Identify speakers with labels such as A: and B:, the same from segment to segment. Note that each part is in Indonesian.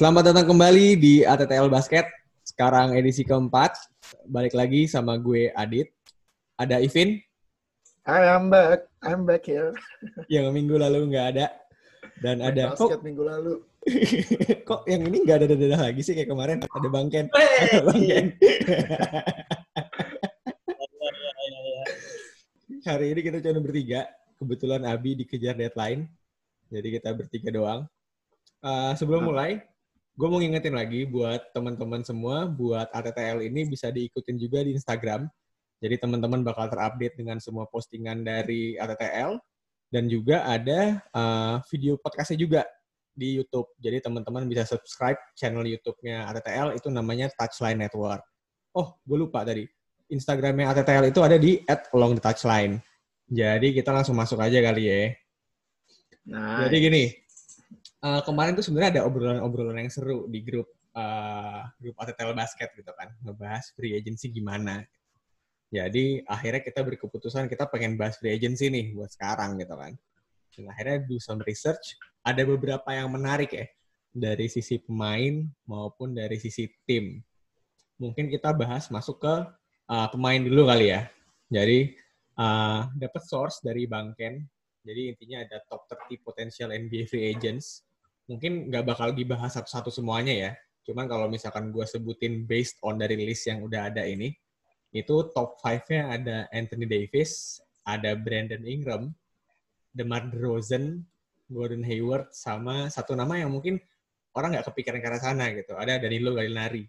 A: Selamat datang kembali di ATTL Basket. Sekarang edisi keempat. Balik lagi sama gue Adit. Ada Ivin.
B: Hi, I'm back. I'm back here.
A: Yang minggu lalu nggak ada. Dan
B: Main
A: ada
B: basket
A: kok
B: minggu lalu.
A: kok yang ini nggak ada dadah lagi sih kayak kemarin ada Bangken. Ada Bangken. Hari ini kita cuma bertiga. Kebetulan Abi dikejar deadline. Jadi kita bertiga doang. Eh, sebelum
B: Nah.
A: mulai, gue mau ngingetin lagi buat teman-teman semua, buat ATTL ini bisa diikutin juga di Instagram. Jadi teman-teman bakal terupdate dengan semua postingan dari ATTL. Dan juga ada eh, video podcastnya juga di YouTube. Jadi teman-teman bisa subscribe channel YouTube-nya ATTL, itu namanya Touchline Network. Oh, gue lupa tadi. Instagramnya ATTL itu ada di at along the touchline. Jadi kita langsung masuk aja kali ya.
B: Nah,
A: Jadi gini, eh, kemarin tuh sebenarnya ada obrolan-obrolan yang seru di grup eh, grup ATTL Basket gitu kan, ngebahas free agency gimana. Jadi akhirnya kita berkeputusan kita pengen bahas free agency nih buat sekarang gitu kan. Dan akhirnya do some research, ada beberapa yang menarik ya dari sisi pemain maupun dari sisi tim. Mungkin kita bahas masuk ke eh, pemain dulu kali ya. Jadi eh, dapat source dari Bang Ken jadi intinya ada top 30 potential NBA free agents. Mungkin nggak bakal dibahas satu-satu semuanya ya. Cuman kalau misalkan gue sebutin based on dari list yang udah ada ini, itu top 5-nya ada Anthony Davis, ada Brandon Ingram, DeMar DeRozan, Gordon Hayward, sama satu nama yang mungkin orang nggak kepikiran ke arah sana gitu. Ada Danilo Gallinari.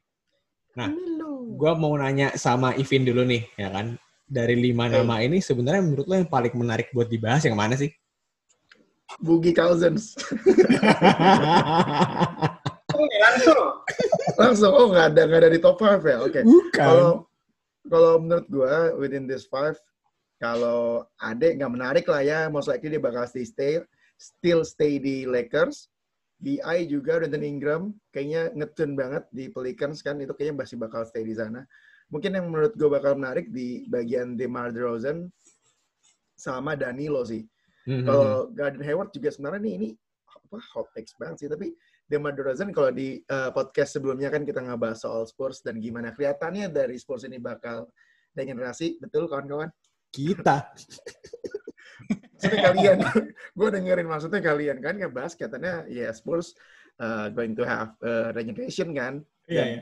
A: Nah, gue mau nanya sama Ivin dulu nih, ya kan? Dari lima nama ini sebenarnya menurut lo yang paling menarik buat dibahas yang mana sih?
B: Boogie Cousins.
C: langsung
B: Langsung, oh nggak ada, nggak ada di top 5 ya? Oke.
A: Bukan.
B: Kalau kalau menurut gue, within this five, kalau Ade nggak menarik lah ya, most likely dia bakal stay, stay still stay di Lakers. BI juga, Brandon Ingram, kayaknya ngetun banget di Pelicans kan, itu kayaknya masih bakal stay di sana. Mungkin yang menurut gue bakal menarik di bagian DeMar DeRozan sama Danilo sih.
A: Mhm.
B: Kalau Garden Hayward juga sebenarnya nih ini apa hot takes banget sih tapi DeMar DeRozan kalau di uh, podcast sebelumnya kan kita ngebahas soal Spurs dan gimana kelihatannya dari Spurs ini bakal regenerasi betul kawan-kawan
A: kita.
B: maksudnya kalian gue dengerin maksudnya kalian kan ngebahas katanya ya Spurs uh, going to have uh, regeneration kan
A: Iya,
B: Dan
A: iya.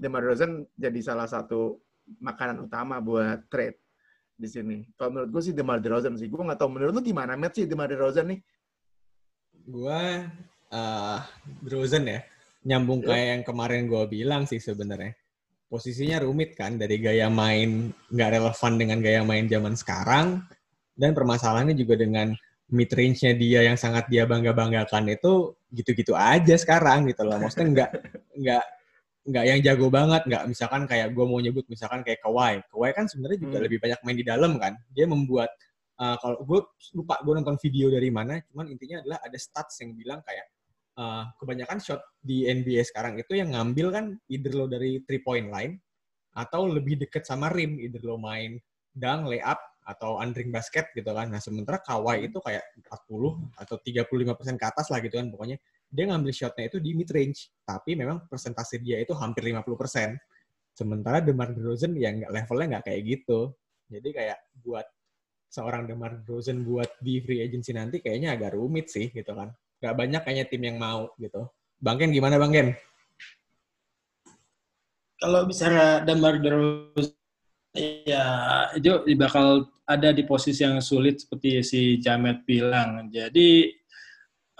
B: DeMar DeRozan jadi salah satu makanan utama buat trade di sini. Kalau menurut gue sih DeMar DeRozan sih. Gue nggak tahu menurut lu gimana Matt sih DeMar DeRozan nih?
A: Gua eh Drozen ya. Nyambung
B: Yep.
A: kayak yang kemarin gua bilang sih sebenarnya. Posisinya rumit kan dari gaya main nggak relevan dengan gaya main zaman sekarang dan permasalahannya juga dengan mid range-nya dia yang sangat dia bangga-banggakan itu gitu-gitu aja sekarang gitu loh. Maksudnya nggak nggak nggak yang jago banget, nggak misalkan kayak gue mau nyebut misalkan kayak Kawhi. Kawhi kan sebenarnya juga
B: Hmm.
A: lebih banyak main di dalam kan. Dia membuat uh, kalau gue lupa gue nonton video dari mana, cuman intinya adalah ada stats yang bilang kayak uh, kebanyakan shot di NBA sekarang itu yang ngambil kan either lo dari three point line atau lebih deket sama rim, either lo main dunk, layup atau undering basket gitu kan. Nah, sementara Kawhi itu kayak 40 atau 35% ke atas lah gitu kan pokoknya. Dia ngambil shotnya itu di mid range, tapi memang persentase dia itu hampir 50%. Sementara DeMar DeRozan ya nggak levelnya nggak kayak gitu. Jadi kayak buat seorang DeMar DeRozan buat di free agency nanti kayaknya agak rumit sih gitu kan. Gak banyak kayaknya tim yang mau gitu. Bang Ken gimana Bang Ken?
C: kalau bicara Damar Derozan ya itu bakal ada di posisi yang sulit seperti si Jamet bilang. Jadi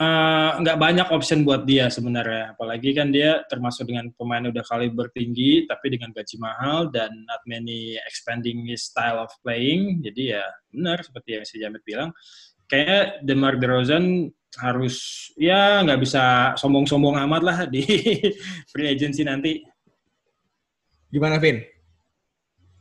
C: eh, nggak banyak option buat dia sebenarnya. Apalagi kan dia termasuk dengan pemain udah kaliber tinggi, tapi dengan gaji mahal dan not many expanding his style of playing. Jadi ya benar seperti yang si Jamet bilang. Kayaknya Demar Derozan harus ya nggak bisa sombong-sombong amat lah di free agency nanti.
A: Gimana Vin?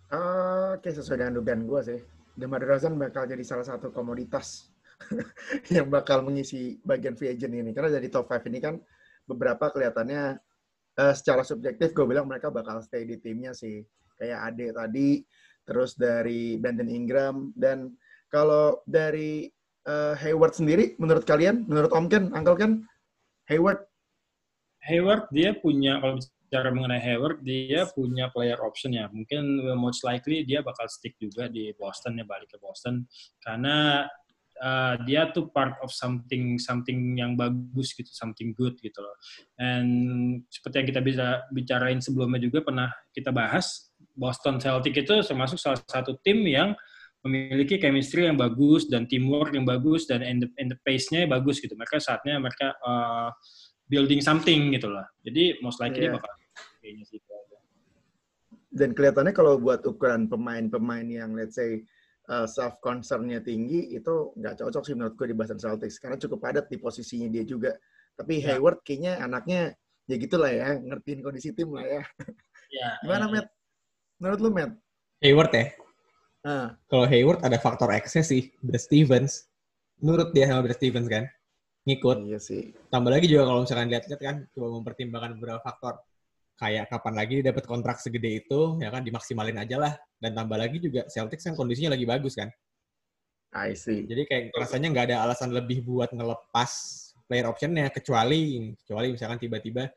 B: Ah, Oke, sesuai dengan dugaan gue sih. DeMar DeRozan bakal jadi salah satu komoditas yang bakal mengisi bagian free agent ini. Karena dari top 5 ini kan beberapa kelihatannya eh, secara subjektif gue bilang mereka bakal stay di timnya sih. Kayak Ade tadi, terus dari Brandon Ingram, dan kalau dari eh, Hayward sendiri, menurut kalian, menurut Om Ken, Uncle Ken, Hayward
C: Hayward dia punya kalau bicara mengenai Hayward dia punya player option ya. Mungkin most likely dia bakal stick juga di Boston ya balik ke Boston karena uh, dia tuh part of something something yang bagus gitu, something good gitu loh. And seperti yang kita bisa bicarain sebelumnya juga pernah kita bahas Boston Celtic itu termasuk salah satu tim yang memiliki chemistry yang bagus dan teamwork yang bagus dan and the, and the pace-nya bagus gitu. Mereka saatnya mereka uh, building something gitu lah. Jadi most likely yeah. bakal kayaknya sih
B: Dan kelihatannya kalau buat ukuran pemain-pemain yang let's say uh, self concernnya tinggi itu nggak cocok sih menurut gue di Boston Celtics karena cukup padat di posisinya dia juga. Tapi yeah. Hayward kayaknya anaknya ya gitulah ya, ngertiin kondisi tim lah ya.
C: Yeah,
B: Gimana yeah. Matt? Menurut lu Matt?
A: Hayward ya? Uh. Kalau Hayward ada faktor X-nya sih, Brad Stevens. Menurut dia sama Brad Stevens kan? ngikut.
B: Iya sih.
A: Tambah lagi juga kalau misalkan lihat-lihat kan coba mempertimbangkan beberapa faktor. Kayak kapan lagi dapat kontrak segede itu, ya kan dimaksimalin aja lah. Dan tambah lagi juga Celtics kan kondisinya lagi bagus kan.
B: I see.
A: Jadi kayak rasanya nggak ada alasan lebih buat ngelepas player optionnya kecuali kecuali misalkan tiba-tiba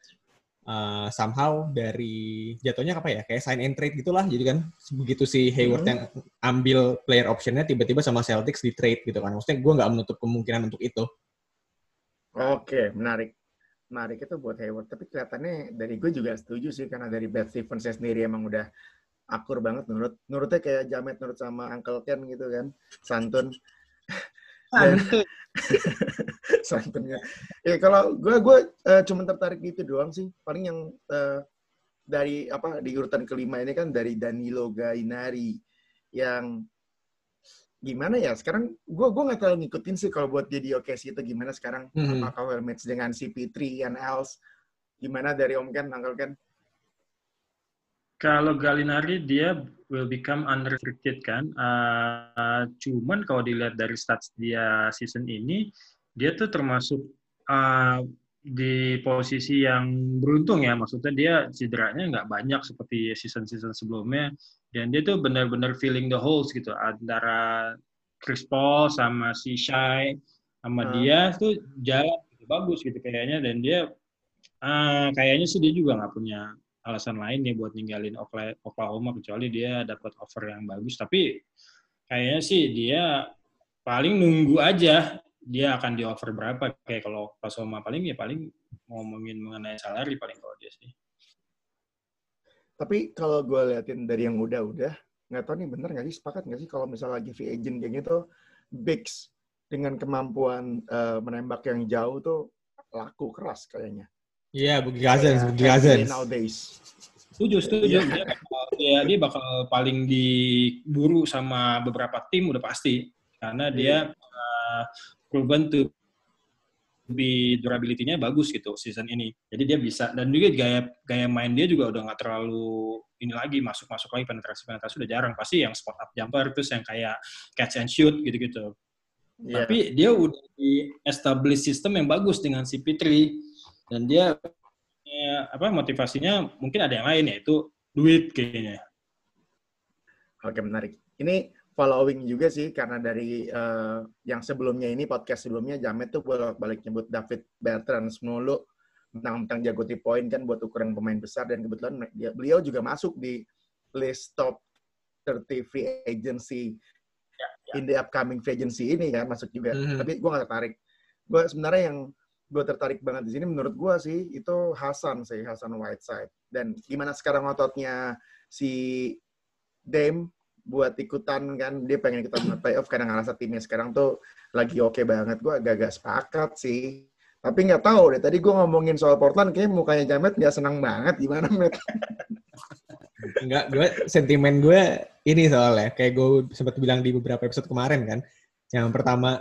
A: uh, somehow dari jatuhnya apa ya kayak sign and trade gitulah jadi kan begitu si Hayward hmm. yang ambil player optionnya tiba-tiba sama Celtics di trade gitu kan maksudnya gue nggak menutup kemungkinan untuk itu
B: Oke, menarik. Menarik itu buat Hayward. Tapi kelihatannya dari gue juga setuju sih, karena dari Brad Stevens sendiri emang udah akur banget. Menurut nurutnya kayak Jamet nurut sama Uncle Ken gitu kan. Santun.
C: Santun.
B: Santunnya. Ya kalau gue gue uh, cuma tertarik di itu doang sih. Paling yang uh, dari apa di urutan kelima ini kan dari Danilo Gainari yang gimana ya? Sekarang gue gue nggak terlalu ngikutin sih kalau buat jadi oke sih itu gimana sekarang. Mm-hmm. apakah well match dengan CP3 and else gimana dari Om Ken Uncle Ken?
C: Kalau Galinari dia will become unrestricted kan? Uh, cuman kalau dilihat dari stats dia season ini dia tuh termasuk uh, di posisi yang beruntung ya. Maksudnya dia cederanya nggak banyak seperti season-season sebelumnya dan dia tuh benar-benar filling the holes gitu antara Chris Paul sama si Shai sama hmm. dia tuh jalan gitu, bagus gitu kayaknya dan dia uh, kayaknya sih dia juga nggak punya alasan lain nih buat ninggalin Oklahoma kecuali dia dapat offer yang bagus. Tapi kayaknya sih dia paling nunggu aja dia akan di offer berapa. Kayak kalau Oklahoma paling ya paling ngomongin mengenai salary paling kalau dia sih
B: tapi kalau gue liatin dari yang udah-udah, nggak tahu nih bener nggak sih, sepakat nggak sih kalau misalnya lagi free agent kayak gitu, Bigs dengan kemampuan uh, menembak yang jauh tuh laku keras kayaknya.
A: Iya, yeah, Bugi Cousins, Bugi Cousins.
B: Nowadays.
C: Setuju, setuju. Yeah. Dia, bakal, ya, dia bakal paling diburu sama beberapa tim udah pasti. Karena dia uh, proven to lebih durability-nya bagus gitu season ini. Jadi dia bisa dan juga gaya gaya main dia juga udah nggak terlalu ini lagi masuk masuk lagi penetrasi penetrasi udah jarang pasti yang spot up jumper terus yang kayak catch and shoot gitu-gitu. Yeah. Tapi dia udah di establish system yang bagus dengan si Pitri dan dia ya, apa motivasinya mungkin ada yang lain yaitu duit kayaknya.
B: Oke menarik. Ini following juga sih karena dari uh, yang sebelumnya ini podcast sebelumnya Jamet tuh balik nyebut David Bertrand mulu tentang tentang jago three point kan buat ukuran pemain besar dan kebetulan dia, beliau juga masuk di list top 30 free agency ya, ya. in the upcoming free agency ini kan masuk juga. Mm-hmm. Tapi gue gak tertarik. Gue sebenarnya yang gue tertarik banget di sini menurut gue sih itu Hasan sih Hasan Whiteside dan gimana sekarang ototnya si Dame buat ikutan kan dia pengen ikutan playoff karena ngerasa timnya sekarang tuh lagi oke okay banget. Gue agak-agak sepakat sih. Tapi nggak tahu deh tadi gue ngomongin soal Portland kayak mukanya Jamet nggak senang banget. Gimana Met?
A: Enggak, gue sentimen gue ini soalnya. Kayak gue sempat bilang di beberapa episode kemarin kan yang pertama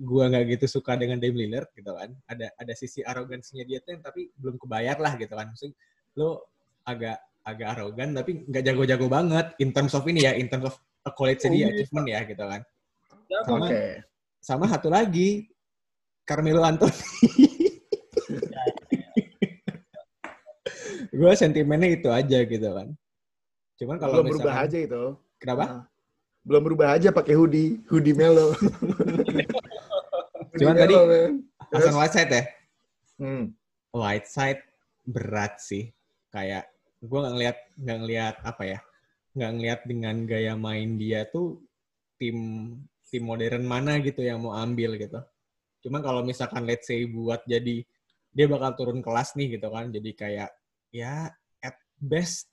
A: gue nggak gitu suka dengan Dame Lillard gitu kan. Ada ada sisi arogansinya dia tuh yang tapi belum kebayar lah gitu kan. Maksudnya lo agak agak arogan tapi nggak jago-jago banget in terms of ini ya in terms of quality oh, dia achievement ya gitu kan. Sama okay. sama satu lagi Carmelo Anthony. Gue sentimennya itu aja gitu kan. Cuman kalau
B: belum berubah aja itu.
A: Kenapa?
B: Nah, belum berubah aja pakai hoodie hoodie Melo.
A: Cuman tadi Hasan Whiteside ya? Hmm. Whiteside berat sih. Kayak gue nggak ngeliat nggak ngeliat apa ya nggak ngeliat dengan gaya main dia tuh tim tim modern mana gitu yang mau ambil gitu. Cuma kalau misalkan let's say buat jadi dia bakal turun kelas nih gitu kan. Jadi kayak ya at best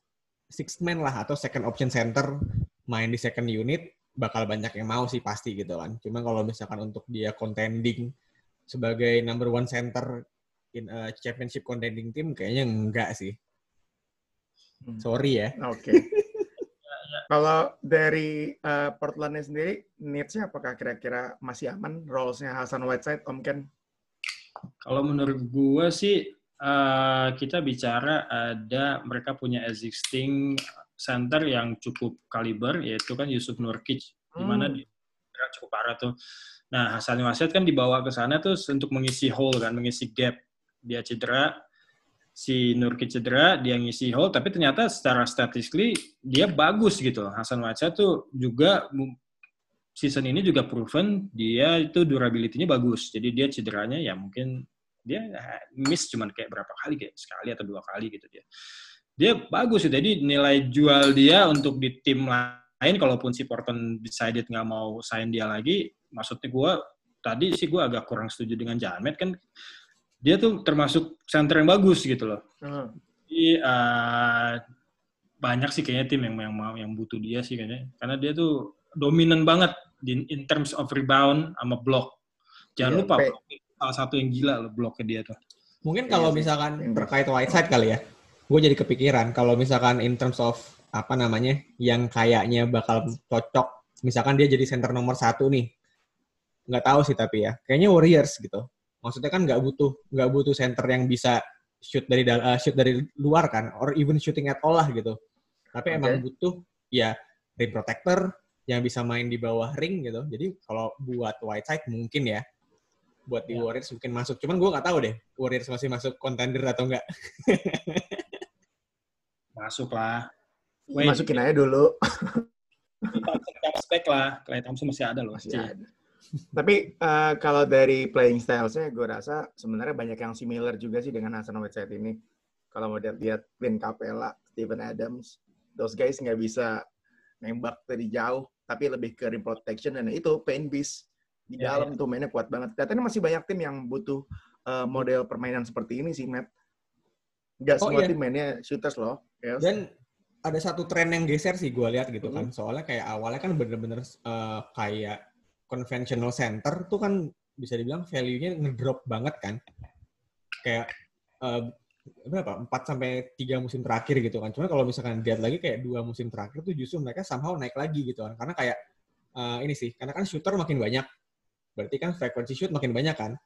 A: six man lah atau second option center main di second unit bakal banyak yang mau sih pasti gitu kan. Cuma kalau misalkan untuk dia contending sebagai number one center in a championship contending team kayaknya enggak sih.
B: Hmm.
A: Sorry ya.
B: Oke. Kalau dari uh, Portlandnya sendiri, needs-nya apakah kira-kira masih aman roles-nya Hasan Whiteside, Om Ken?
C: Kalau menurut gue sih, uh, kita bicara ada mereka punya existing center yang cukup kaliber, yaitu kan Yusuf Nurkic, di mana
B: Hmm.
C: dia cukup parah tuh. Nah, Hasan Whiteside kan dibawa ke sana tuh untuk mengisi hole kan, mengisi gap. Dia cedera, si Nurkic cedera, dia ngisi hole, tapi ternyata secara statistically dia bagus gitu. Hasan Whiteside tuh juga season ini juga proven dia itu durability-nya bagus. Jadi dia cederanya ya mungkin dia miss cuman kayak berapa kali kayak sekali atau dua kali gitu dia. Dia bagus sih. Jadi nilai jual dia untuk di tim lain kalaupun si Portland decided nggak mau sign dia lagi, maksudnya gue tadi sih gue agak kurang setuju dengan Jamet kan dia tuh termasuk center yang bagus gitu loh.
B: Hmm.
C: Jadi eh, banyak sih kayaknya tim yang yang mau yang butuh dia sih kayaknya karena dia tuh dominan banget di in terms of rebound sama block. Jangan
B: Iya,
C: lupa
B: Pe.
C: block salah satu yang gila loh bloknya dia tuh.
A: Mungkin
B: Iya
A: kalau
B: sih.
A: misalkan
B: Iya.
A: terkait Whiteside kali ya, gue jadi kepikiran kalau misalkan in terms of apa namanya yang kayaknya bakal cocok, misalkan dia jadi center nomor satu nih, nggak tahu sih tapi ya, kayaknya Warriors gitu. Maksudnya kan nggak butuh nggak butuh center yang bisa shoot dari eh, shoot dari luar kan, or even shooting at all lah gitu. Tapi
B: Oke.
A: emang butuh ya rim protector yang bisa main di bawah ring gitu. Jadi kalau buat Whiteside mungkin ya, buat di
C: Ya.
A: Warriors mungkin masuk. Cuman gue nggak tahu deh Warriors masih masuk contender atau enggak.
C: Masuk lah. Wait,
B: Masukin aja dulu.
C: Spek lah. Clay Thompson masih ada loh.
B: Masih ada. Tapi eh, kalau dari playing style-nya, gue rasa sebenarnya banyak yang similar juga sih dengan Hasan Whiteside ini. Kalau mau lihat Clint Capella, Steven Adams, those guys nggak bisa nembak dari jauh, tapi lebih ke rim protection dan itu paint beast di
C: Ya,
B: dalam tuh mainnya kuat banget. Katanya masih banyak tim yang butuh eh, model permainan seperti ini sih, Matt. Nggak
A: Oh,
B: semua
A: iya.
B: tim mainnya shooters loh. Yes.
A: Dan ada satu tren yang geser sih gue lihat gitu kan. Soalnya kayak awalnya kan bener-bener eh, kayak conventional center tuh kan bisa dibilang value-nya ngedrop banget kan. Kayak eh, berapa? 4 sampai 3 musim terakhir gitu kan. Cuma kalau misalkan lihat lagi kayak dua musim terakhir tuh justru mereka somehow naik lagi gitu kan. Karena kayak eh, ini sih, karena kan shooter makin banyak. Berarti kan frequency shoot makin banyak kan.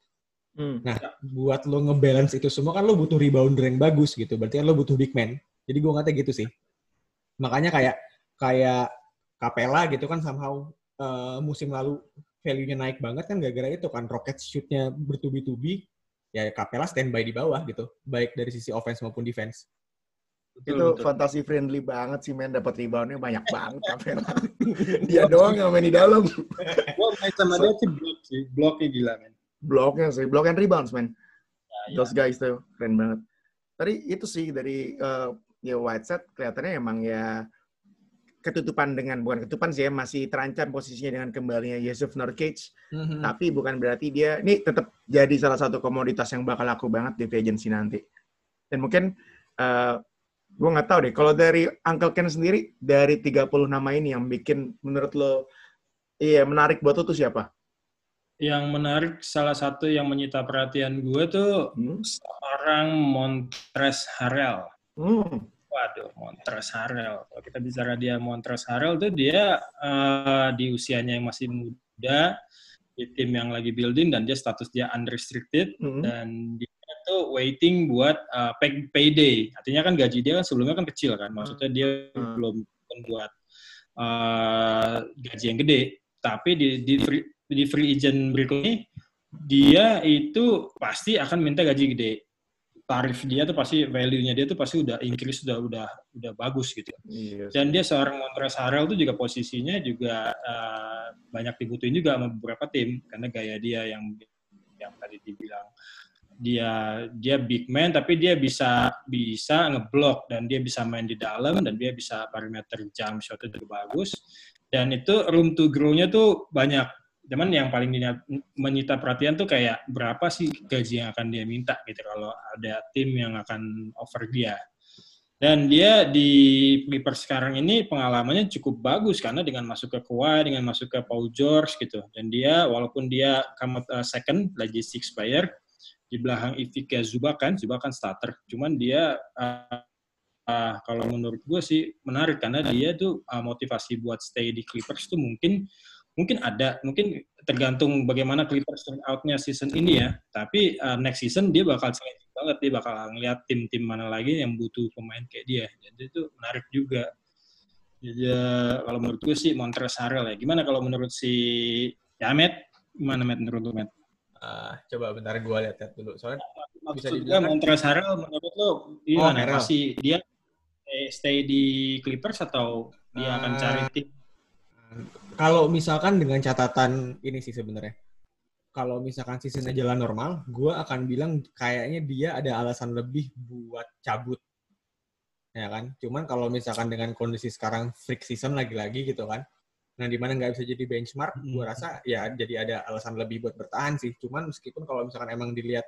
B: Hmm.
A: Nah, buat lo ngebalance itu semua kan lo butuh rebounder yang bagus gitu. Berarti kan lo butuh big man. Jadi gue ngata gitu sih. Makanya kayak kayak Capella gitu kan somehow eh, musim lalu value-nya naik banget kan gara-gara itu kan rocket shoot-nya bertubi-tubi. Ya Capella standby di bawah gitu. Baik dari sisi offense maupun defense.
C: Betul,
B: itu
C: betul.
B: fantasy friendly banget sih men dapat reboundnya banyak banget Capella. Dia doang yang main di dalam.
C: Gue main sama dia sih blok sih. Bloknya gila, men.
B: Bloknya sih, block and rebounds men.
C: Ya,
B: Those guys tuh keren banget. Tadi itu sih dari eh, ya Whiteside kelihatannya emang ya ketutupan dengan bukan ketutupan sih ya masih terancam posisinya dengan kembalinya Yusuf Nurkic
A: Hmm.
B: tapi bukan berarti dia ini tetap jadi salah satu komoditas yang bakal laku banget di free agency nanti dan mungkin eh gue nggak tahu deh kalau dari Uncle Ken sendiri dari 30 nama ini yang bikin menurut lo iya menarik buat lo tuh siapa?
C: Yang menarik, salah satu yang menyita perhatian gue tuh
B: Hmm.
C: seorang Montres Harrell.
B: Hmm.
C: Waduh, Montres Harrell. Kalau kita bicara dia Montres Harrell tuh dia eh, di usianya yang masih muda, di tim yang lagi building dan dia status dia unrestricted
B: Hmm.
C: dan dia tuh waiting buat uh, pay- payday. Artinya kan gaji dia kan sebelumnya kan kecil kan. Maksudnya dia
B: Hmm.
C: belum membuat uh, gaji yang gede. Tapi di di free, di free agent berikutnya dia itu pasti akan minta gaji gede. Tarif dia tuh pasti value-nya dia tuh pasti udah increase udah udah udah bagus gitu.
B: Iya sih.
C: Dan dia seorang Montrezl Harrell tuh juga posisinya juga uh, banyak dibutuhin juga sama beberapa tim karena gaya dia yang yang tadi dibilang dia dia big man tapi dia bisa bisa ngeblok dan dia bisa main di dalam dan dia bisa parameter jump shot itu bagus dan itu room to grow-nya tuh banyak cuman yang paling menyita perhatian tuh kayak berapa sih gaji yang akan dia minta gitu kalau ada tim yang akan offer dia dan dia di Clippers sekarang ini pengalamannya cukup bagus karena dengan masuk ke Kawhi, dengan masuk ke Paul George gitu. Dan dia walaupun dia come uh, second lagi six player di belakang Ivica Zuba kan, Zuba kan starter. Cuman dia uh, uh, kalau menurut gue sih menarik karena dia tuh uh, motivasi buat stay di Clippers tuh mungkin mungkin ada, mungkin tergantung bagaimana Clippers turn out-nya season ini ya. Tapi uh, next season dia bakal banget dia bakal ngeliat tim-tim mana lagi yang butuh pemain kayak dia. Jadi itu menarik juga. Jadi ya, kalau menurut gue sih Montrezl Harrell ya. Gimana kalau menurut si Yamet? Gimana Met menurut lu Met?
A: Uh, coba bentar gue lihat-lihat dulu. Soalnya
C: Maksud bisa dibilang Montrezl Harrell menurut lu gimana? Oh, Masih dia stay di Clippers atau dia uh, akan cari tim?
A: Kalau misalkan dengan catatan ini sih sebenarnya kalau misalkan seasonnya jalan normal, gue akan bilang kayaknya dia ada alasan lebih buat cabut. Ya kan? Cuman kalau misalkan dengan kondisi sekarang freak season lagi-lagi gitu kan, nah di mana nggak bisa jadi benchmark, hmm. gue rasa ya jadi ada alasan lebih buat bertahan sih. Cuman meskipun kalau misalkan emang dilihat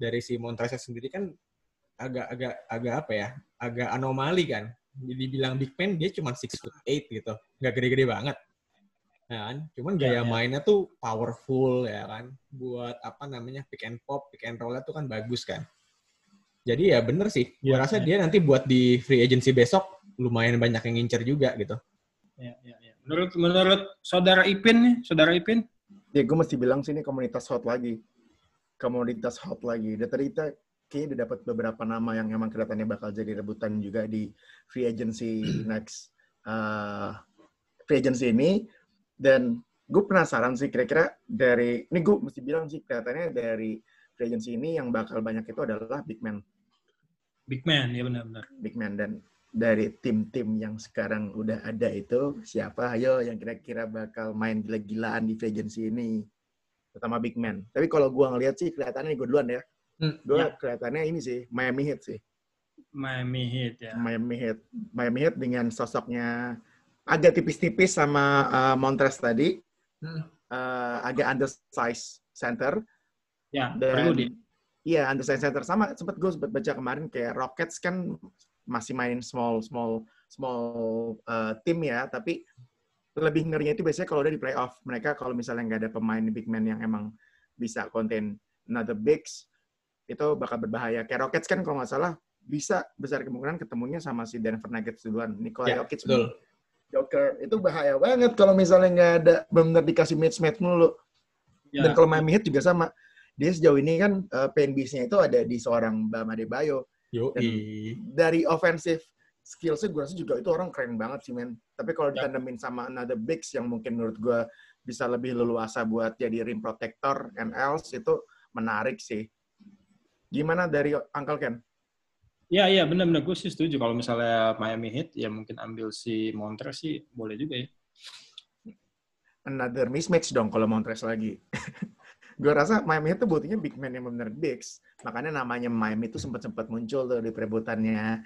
A: dari si Montrezl sendiri kan agak-agak agak apa ya, agak anomali kan. Jadi bilang big man dia cuma six foot eight gitu, nggak gede-gede banget ya kan? Cuman gaya ya, ya. mainnya tuh powerful ya kan, buat apa namanya pick and pop, pick and roll tuh kan bagus kan. Jadi ya bener sih, ya, gue rasa ya. dia nanti buat di free agency besok lumayan banyak yang ngincer juga gitu.
C: Ya, ya, ya. Menurut menurut saudara Ipin nih, saudara Ipin?
B: Ya gue mesti bilang sih ini komunitas hot lagi, komunitas hot lagi. Dan tadi kita kayaknya udah dapat beberapa nama yang emang kelihatannya bakal jadi rebutan juga di free agency next uh, free agency ini dan gue penasaran sih kira-kira dari ini gue mesti bilang sih kelihatannya dari free agency ini yang bakal banyak itu adalah big man.
C: Big man ya benar-benar.
B: Big man dan dari tim-tim yang sekarang udah ada itu siapa ayo yang kira-kira bakal main gila-gilaan di free agency ini terutama big man. Tapi kalau gue ngeliat sih kelihatannya gue duluan ya. Hmm, gue ya. kelihatannya ini sih Miami Heat sih.
C: Miami Heat ya.
B: Miami Heat. Miami Heat dengan sosoknya agak tipis-tipis sama uh, Montres tadi. Hmm. Uh, agak undersize center.
C: Ya, Dan, perlu di.
B: Iya, undersize center. Sama sempat gue sempat baca kemarin kayak Rockets kan masih main small small small uh, tim ya, tapi lebih ngerinya itu biasanya kalau udah di playoff. Mereka kalau misalnya nggak ada pemain big man yang emang bisa contain another bigs, itu bakal berbahaya. Kayak Rockets kan kalau nggak salah bisa besar kemungkinan ketemunya sama si Denver Nuggets duluan. Nikola ya, Jokic betul. Joker itu bahaya banget kalau misalnya nggak ada benar dikasih match match mulu. Ya. Dan kalau Miami Heat juga sama. Dia sejauh ini kan uh, pain nya itu ada di seorang Bam Adebayo.
A: Yo,
B: dari offensive skillsnya gue rasa juga itu orang keren banget sih men. Tapi kalau ya. ditandemin sama another bigs yang mungkin menurut gue bisa lebih leluasa buat jadi rim protector and else itu menarik sih. Gimana dari Uncle Ken?
C: Iya, iya benar-benar gue sih setuju kalau misalnya Miami Heat ya mungkin ambil si Montres sih boleh juga ya.
B: Another mismatch dong kalau Montres lagi. gue rasa Miami Heat tuh butuhnya big man yang benar bigs. Makanya namanya Miami itu sempat-sempat muncul tuh di perebutannya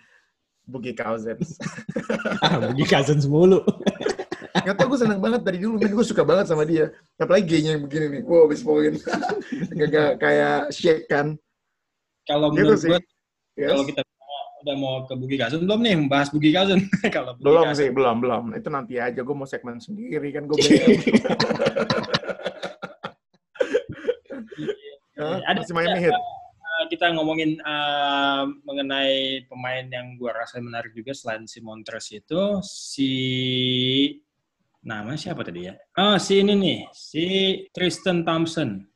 B: Boogie Cousins.
A: ah, Boogie Cousins mulu.
B: Gak tau gue seneng banget dari dulu, men gue suka banget sama dia. Apalagi gaynya yang begini nih, wow, habis poin. Gak kayak shake kan.
C: Kalau gitu menurut gue, yes. kalau kita udah mau ke Bugi Kasun belum nih membahas Bugi Kasun
B: kalau Bugi belum Kasun. sih belum belum itu nanti aja gue mau segmen sendiri kan gue
C: huh? ada masih main hit eh, kita ngomongin uh, mengenai pemain yang gue rasa menarik juga selain si Montres itu si nama siapa tadi ya? Oh si ini nih si Tristan Thompson.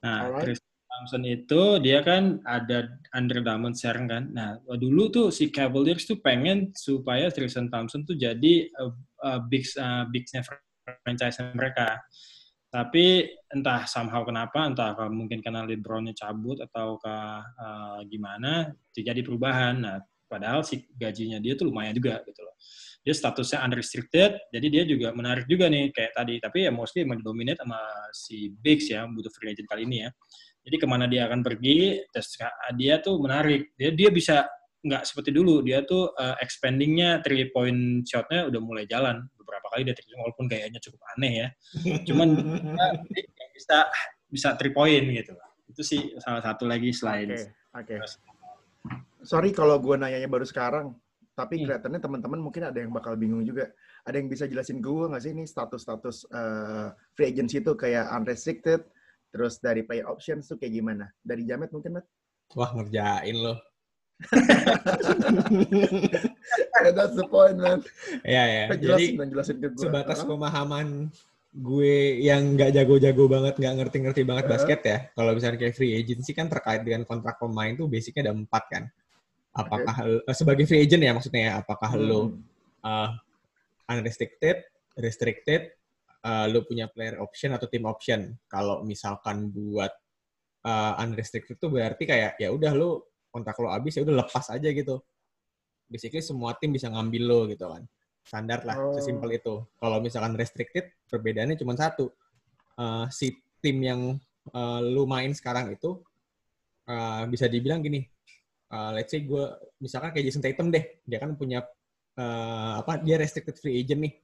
C: Nah Alright. Tristan Thompson itu dia kan ada Andre Drummond sekarang kan. Nah, dulu tuh si Cavaliers tuh pengen supaya Tristan Thompson tuh jadi uh, uh, bigs uh, bigsnya franchise mereka. Tapi entah somehow kenapa, entah mungkin karena LeBronnya cabut atau ke uh, gimana, terjadi perubahan. Nah, padahal si gajinya dia tuh lumayan juga gitu loh. Dia statusnya unrestricted, jadi dia juga menarik juga nih kayak tadi. Tapi ya mostly emang dominate sama si Bigs ya, butuh free agent kali ini ya. Jadi ke mana dia akan pergi, terus dia tuh menarik. Dia dia bisa nggak seperti dulu dia tuh uh, expandingnya three point shotnya udah mulai jalan beberapa kali dia walaupun kayaknya cukup aneh ya cuman dia bisa bisa three point gitu itu sih salah satu lagi selain
B: oke okay, okay. sorry kalau gue nanyanya baru sekarang tapi hmm. kelihatannya teman-teman mungkin ada yang bakal bingung juga ada yang bisa jelasin gue nggak sih ini status-status uh, free agency itu kayak unrestricted terus dari play options tuh kayak gimana dari Jamet mungkin Matt?
A: Wah ngerjain loh
B: yeah, that's the point, man.
A: Ya, ya.
B: Jelasin, Jadi, jelasin ke gue.
A: sebatas huh? pemahaman gue yang nggak jago-jago banget, nggak ngerti-ngerti banget uh-huh. basket ya. Kalau misalnya kayak free agency kan terkait dengan kontrak pemain tuh basicnya ada empat kan. Apakah okay. uh, sebagai free agent ya maksudnya ya, apakah hmm. lo uh, unrestricted, restricted, uh, lo punya player option atau team option. Kalau misalkan buat uh, unrestricted tuh berarti kayak ya udah lo kontrak lo habis ya udah lepas aja gitu. Basically semua tim bisa ngambil lo gitu kan. Standar lah, oh. sesimpel itu. Kalau misalkan restricted, perbedaannya cuma satu. Uh, si tim yang uh, lu main sekarang itu uh, bisa dibilang gini. Uh, let's say gue misalkan kayak Jason Tatum deh, dia kan punya uh, apa? Dia restricted free agent nih.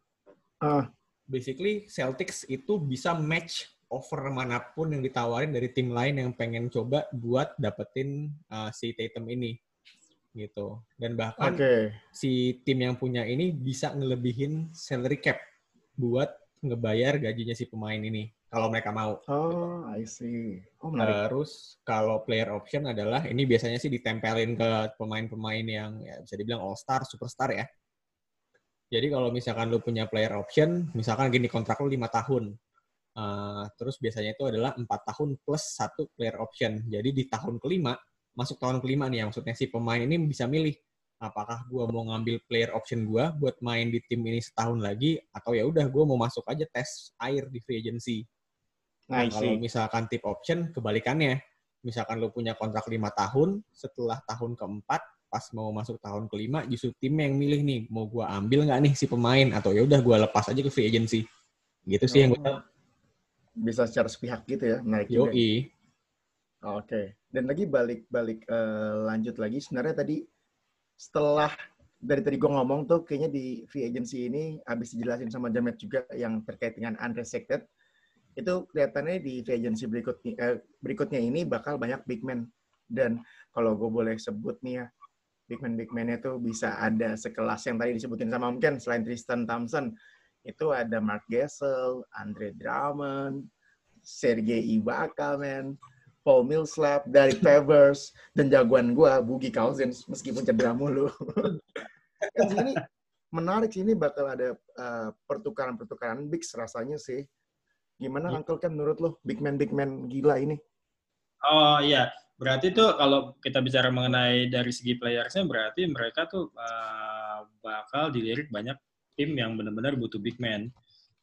A: Uh. Basically Celtics itu bisa match offer mana pun yang ditawarin dari tim lain yang pengen coba buat dapetin uh, si Tatum ini gitu dan bahkan okay. si tim yang punya ini bisa ngelebihin salary cap buat ngebayar gajinya si pemain ini kalau mereka mau.
B: Oh, I see.
A: Oh, Terus kalau player option adalah ini biasanya sih ditempelin ke pemain-pemain yang ya bisa dibilang all star, superstar ya. Jadi kalau misalkan lu punya player option, misalkan gini kontrak lu lima tahun, Uh, terus biasanya itu adalah empat tahun plus satu player option. Jadi di tahun kelima, masuk tahun kelima nih, maksudnya si pemain ini bisa milih apakah gue mau ngambil player option gue buat main di tim ini setahun lagi atau ya udah gue mau masuk aja tes air di free agency. Nah, kalau misalkan tip option kebalikannya, misalkan lo punya kontrak lima tahun, setelah tahun keempat pas mau masuk tahun kelima justru tim yang milih nih mau gue ambil nggak nih si pemain atau ya udah gue lepas aja ke free agency. Gitu sih oh. yang gue
B: bisa secara sepihak gitu ya naik
A: juga.
B: Oke. Okay. Dan lagi balik-balik uh, eh, lanjut lagi sebenarnya tadi setelah dari tadi gue ngomong tuh kayaknya di free agency ini habis dijelasin sama Jamet juga yang terkait dengan unrestricted itu kelihatannya di free agency berikutnya eh, berikutnya ini bakal banyak big man dan kalau gue boleh sebut nih ya big man big man itu bisa ada sekelas yang tadi disebutin sama mungkin selain Tristan Thompson itu ada Mark Gasol, Andre Drummond, Sergei Ibaka, man, Paul Millsap, dari Favors, dan jagoan gue, Boogie Cousins, meskipun cedera mulu. kan sini menarik sih, ini bakal ada uh, pertukaran-pertukaran big rasanya sih. Gimana, ya. Uncle kan menurut lo, big man-big man gila ini?
C: Oh iya, berarti tuh kalau kita bicara mengenai dari segi playersnya, berarti mereka tuh uh, bakal dilirik banyak tim yang benar-benar butuh big man.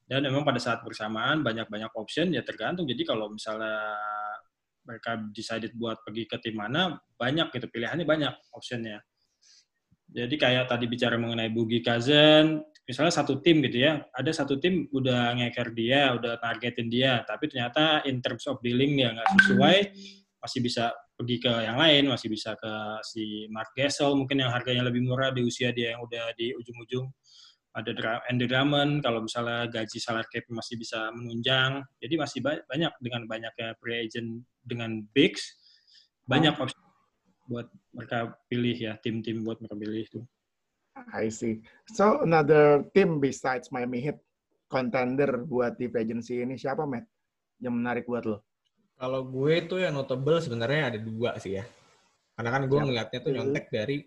C: Dan memang pada saat bersamaan banyak-banyak option ya tergantung. Jadi kalau misalnya mereka decided buat pergi ke tim mana, banyak gitu pilihannya banyak optionnya. Jadi kayak tadi bicara mengenai Bugi Kazen, misalnya satu tim gitu ya, ada satu tim udah ngeker dia, udah targetin dia, tapi ternyata in terms of dealing dia nggak sesuai, masih bisa pergi ke yang lain, masih bisa ke si Mark Gasol mungkin yang harganya lebih murah di usia dia yang udah di ujung-ujung ada Andy Drummond kalau misalnya gaji salary cap masih bisa menunjang jadi masih banyak dengan banyaknya free agent dengan bigs banyak opsi buat mereka pilih ya tim-tim buat mereka pilih itu.
B: I see. So another team besides Miami Heat contender buat di agency ini siapa Matt yang menarik buat lo?
A: Kalau gue tuh yang notable sebenarnya ada dua sih ya. Karena kan gue ngeliatnya tuh nyontek dari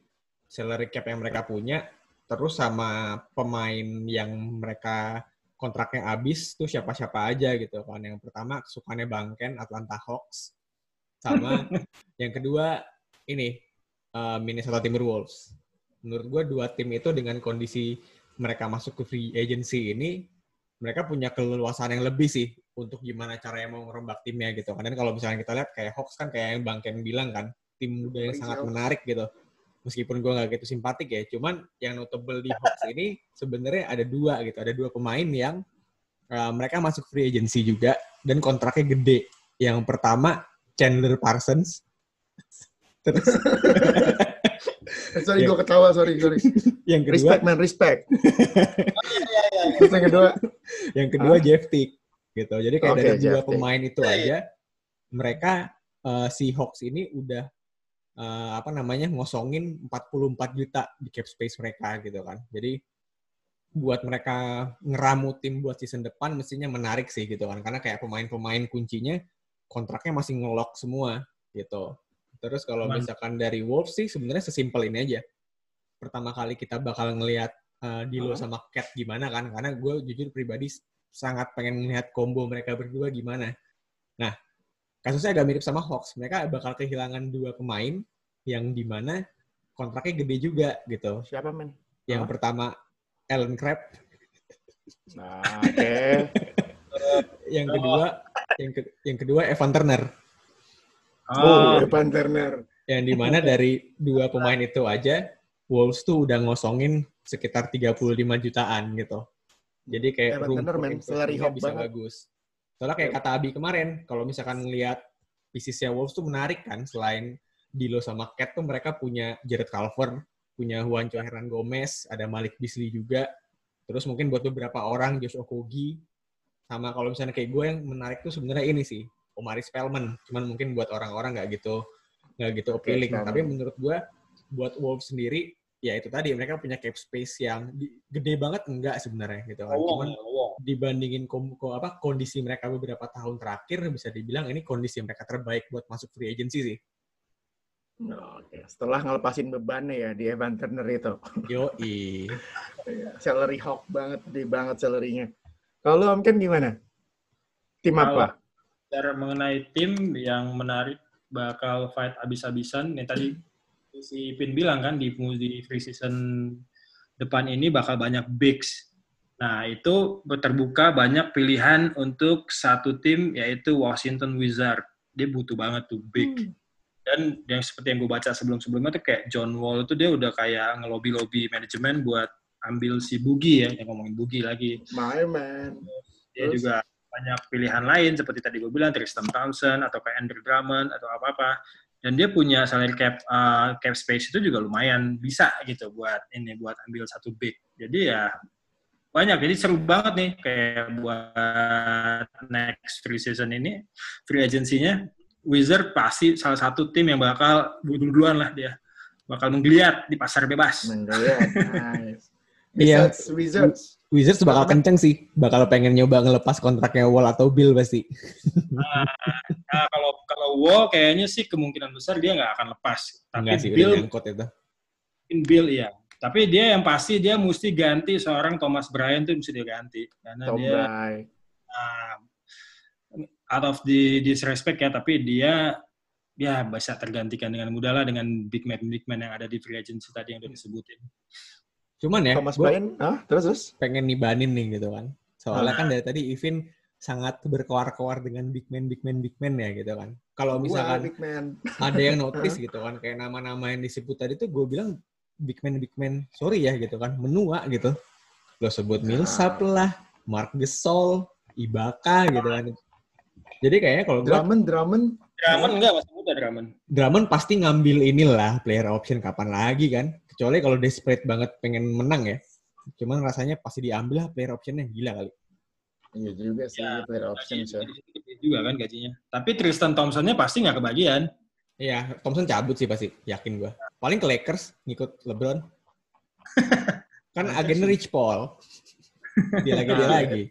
A: salary cap yang mereka punya terus sama pemain yang mereka kontraknya habis tuh siapa-siapa aja gitu kan. Yang pertama kesukaannya Bangken Atlanta Hawks sama yang kedua ini uh, Minnesota Timberwolves. Menurut gue dua tim itu dengan kondisi mereka masuk ke free agency ini mereka punya keleluasan yang lebih sih untuk gimana caranya mau ngerombak timnya gitu. Karena kalau misalnya kita lihat kayak Hawks kan kayak yang Bang Ken bilang kan, tim muda yang sangat menarik gitu meskipun gue nggak gitu simpatik ya cuman yang notable di Hawks ini sebenarnya ada dua gitu ada dua pemain yang uh, mereka masuk free agency juga dan kontraknya gede yang pertama Chandler Parsons. Terus
B: Eh, sorry, gue ketawa, sorry, sorry.
A: yang kedua,
B: Respect, man, respect. Terus yang kedua,
A: yang kedua Jeff Tick gitu. Jadi kayak
B: Oke,
A: dari dua
B: Tick.
A: pemain itu aja, mereka eh, si Hawks ini udah eh, apa namanya ngosongin 44 juta di cap space mereka gitu kan. Jadi buat mereka ngeramu tim buat season depan mestinya menarik sih gitu kan. Karena kayak pemain-pemain kuncinya kontraknya masih ngelok semua gitu. Terus kalau misalkan dari Wolves sih sebenarnya sesimpel ini aja. Pertama kali kita bakal ngelihat uh, Dilo
B: Hah?
A: sama Cat gimana kan? Karena gue jujur pribadi sangat pengen melihat combo mereka berdua gimana. Nah, kasusnya agak mirip sama Hawks. Mereka bakal kehilangan dua pemain yang di mana kontraknya gede juga gitu.
B: siapa, men?
A: Yang
B: Hah?
A: pertama Alan Crab,
B: Nah, oke.
A: yang kedua yang, ke- yang kedua Evan Turner.
B: Oh,
C: Ah,
B: Evan Turner.
A: yang di mana dari dua pemain itu aja Wolves tuh udah ngosongin sekitar 35 jutaan gitu. Jadi kayak
B: Evan
A: room
B: Turner,
A: for bisa
B: banget.
A: bagus. Soalnya kayak kata Abi kemarin, kalau misalkan ngelihat piecesnya Wolves tuh menarik kan, selain Dilo sama Cat tuh mereka punya Jared Culver, punya Juancho Hernan Gomez, ada Malik Beasley juga. Terus mungkin buat beberapa orang Josh Okogie, sama kalau misalnya kayak gue yang menarik tuh sebenarnya ini sih, Omari Spellman. Cuman mungkin buat orang-orang nggak gitu nggak gitu appealing. Tapi menurut gue buat Wolves sendiri ya itu tadi mereka punya cap space yang di- gede banget enggak sebenarnya gitu kan.
C: Lowong,
A: Cuman
C: lowong.
A: dibandingin kom, ko- apa kondisi mereka beberapa tahun terakhir bisa dibilang ini kondisi mereka terbaik buat masuk free agency sih.
B: Oke, setelah ngelepasin bebannya ya di Evan Turner itu.
A: Yoi.
B: salary hawk banget, gede banget salary-nya. Kalau Om Ken gimana? Tim
C: Kalau-
B: apa?
C: Bicara mengenai tim yang menarik bakal fight abis-abisan. Yang tadi si Pin bilang kan di, di free season depan ini bakal banyak bigs. Nah, itu terbuka banyak pilihan untuk satu tim yaitu Washington Wizard. Dia butuh banget tuh big. Dan yang seperti yang gue baca sebelum-sebelumnya tuh kayak John Wall itu dia udah kayak ngelobi-lobi manajemen buat ambil si Bugi ya, yang ngomongin Bugi lagi
B: My man.
C: dia
B: Terus?
C: juga banyak pilihan lain seperti tadi gue bilang Tristan Thompson atau kayak Andrew Drummond atau apa apa dan dia punya salary cap uh, cap space itu juga lumayan bisa gitu buat ini buat ambil satu big jadi ya banyak jadi seru banget nih kayak buat next free season ini free agency-nya Wizard pasti salah satu tim yang bakal duluan lah dia bakal menggeliat di pasar bebas
B: Menggeliat. Nice.
A: Iya.
B: Wizards, Wizards.
A: Wizards bakal kenceng sih, bakal pengen nyoba ngelepas kontraknya Wall atau Bill pasti.
C: Nah, kalau kalau Wall kayaknya sih kemungkinan besar dia nggak akan lepas. Tapi
A: Enggak sih,
C: Bill,
A: udah itu.
C: mungkin Bill iya. Tapi dia yang pasti dia mesti ganti seorang Thomas Bryant tuh mesti dia ganti karena
B: Tom
C: dia uh, out of the disrespect ya, tapi dia ya bisa tergantikan dengan mudah lah dengan big man big man yang ada di free agency tadi yang udah disebutin.
A: Cuman ya,
B: Thomas
A: gue
B: Bryant. Ah, terus terus.
A: pengen nibanin nih gitu kan. Soalnya kan dari tadi Ivin sangat berkoar-koar dengan big man, big man, big man ya gitu kan. Kalau
B: Wah,
A: misalkan
B: big man.
A: ada yang notice gitu kan, kayak nama-nama yang disebut tadi tuh gue bilang big man, big man, sorry ya gitu kan, menua gitu. Lo sebut Millsap lah, Mark Gasol, Ibaka gitu kan. Jadi kayaknya kalau gue
B: Drummond, Drummond.
C: Drummond enggak masih muda Drummond.
A: Drummond pasti ngambil inilah player option kapan lagi kan. Kecuali kalau desperate banget pengen menang ya. Cuman rasanya pasti diambil lah player optionnya gila kali.
B: Iya juga sih,
C: Ya,
B: player.
C: Gaji- gaji juga kan gajinya. Tapi Tristan Thompson-nya pasti nggak kebagian.
A: Iya, Thompson cabut sih pasti, yakin gua. Paling ke Lakers ngikut LeBron. kan agennya Rich Paul. Dia lagi dia lagi.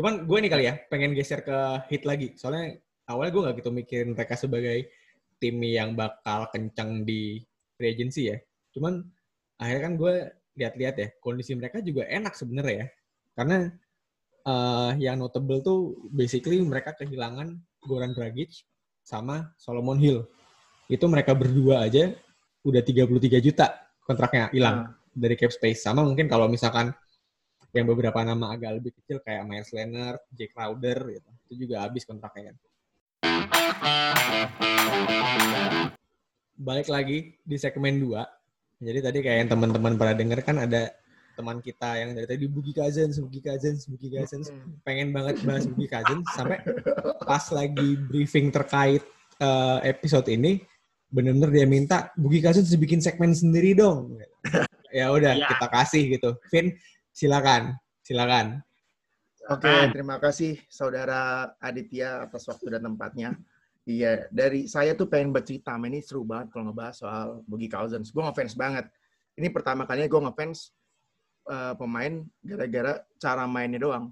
A: Cuman gue nih kali ya, pengen geser ke hit lagi. Soalnya awalnya gue gak gitu mikirin mereka sebagai tim yang bakal kencang di free agency ya. Cuman akhirnya kan gue lihat-lihat ya, kondisi mereka juga enak sebenarnya ya. Karena eh, yang notable tuh basically mereka kehilangan Goran Dragic sama Solomon Hill. Itu mereka berdua aja udah 33 juta kontraknya hilang dari cap space. Sama mungkin kalau misalkan yang beberapa nama agak lebih kecil kayak Myers Leonard, Jake Crowder gitu. Itu juga habis kontraknya kan. Balik lagi di segmen 2. Jadi tadi kayak yang teman-teman pada denger kan ada teman kita yang dari tadi Bugi Cousins, Bugi Cousins, Bugi Cousins, pengen banget bahas Bugi Cousins sampai pas lagi briefing terkait eh, episode ini bener-bener dia minta Bugi Cousins bikin segmen sendiri dong. ya udah
C: Ya.
A: kita kasih gitu. Vin, silakan, silakan.
B: Oke,
C: Ah.
B: terima kasih saudara Aditya atas waktu dan tempatnya. Iya, dari saya tuh pengen bercerita, ini seru banget kalau ngebahas soal Boogie Cousins. Gue ngefans banget. Ini pertama kalinya gue ngefans eh, pemain gara-gara cara mainnya doang.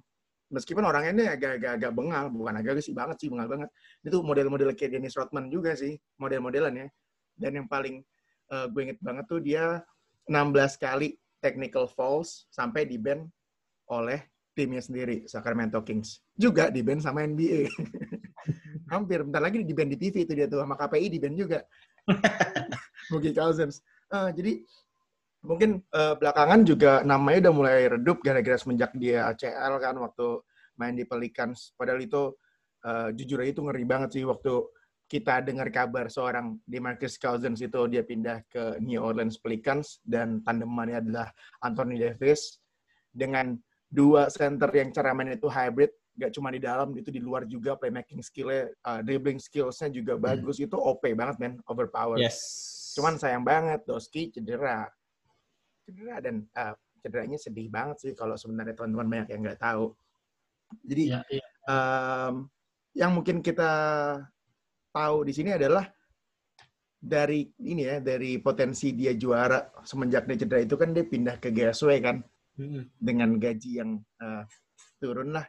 B: Meskipun orangnya ini agak-agak bengal, bukan agak sih banget sih, bengal banget. Itu model-model kayak Dennis Rodman juga sih, model-modelan ya. Dan yang paling eh, gue inget banget tuh dia 16 kali technical fouls sampai di ban oleh timnya sendiri, Sacramento Kings. Juga di band sama NBA. Hampir, bentar lagi di band di TV itu dia tuh, sama KPI di band juga. Boogie Cousins. Ah, jadi mungkin eh, belakangan juga namanya udah mulai redup gara-gara semenjak dia ACL kan waktu main di Pelicans. Padahal itu eh, jujur aja itu ngeri banget sih waktu kita dengar kabar seorang DeMarcus Cousins itu dia pindah ke New Orleans Pelicans dan tandemannya adalah Anthony Davis dengan dua center yang cara main itu hybrid, gak cuma di dalam, itu di luar juga playmaking skill-nya, uh, dribbling skills-nya juga bagus. Itu OP banget, man. Overpower.
A: Yes.
B: Cuman sayang banget, Doski cedera. Cedera dan uh, cederanya sedih banget sih kalau sebenarnya teman-teman banyak yang nggak tahu. Jadi
C: Ya, iya.
B: um, yang mungkin kita tahu di sini adalah dari ini ya, dari potensi dia juara semenjak dia cedera itu kan dia pindah ke GSW kan
A: Mm-mm.
B: dengan gaji yang eh, turun lah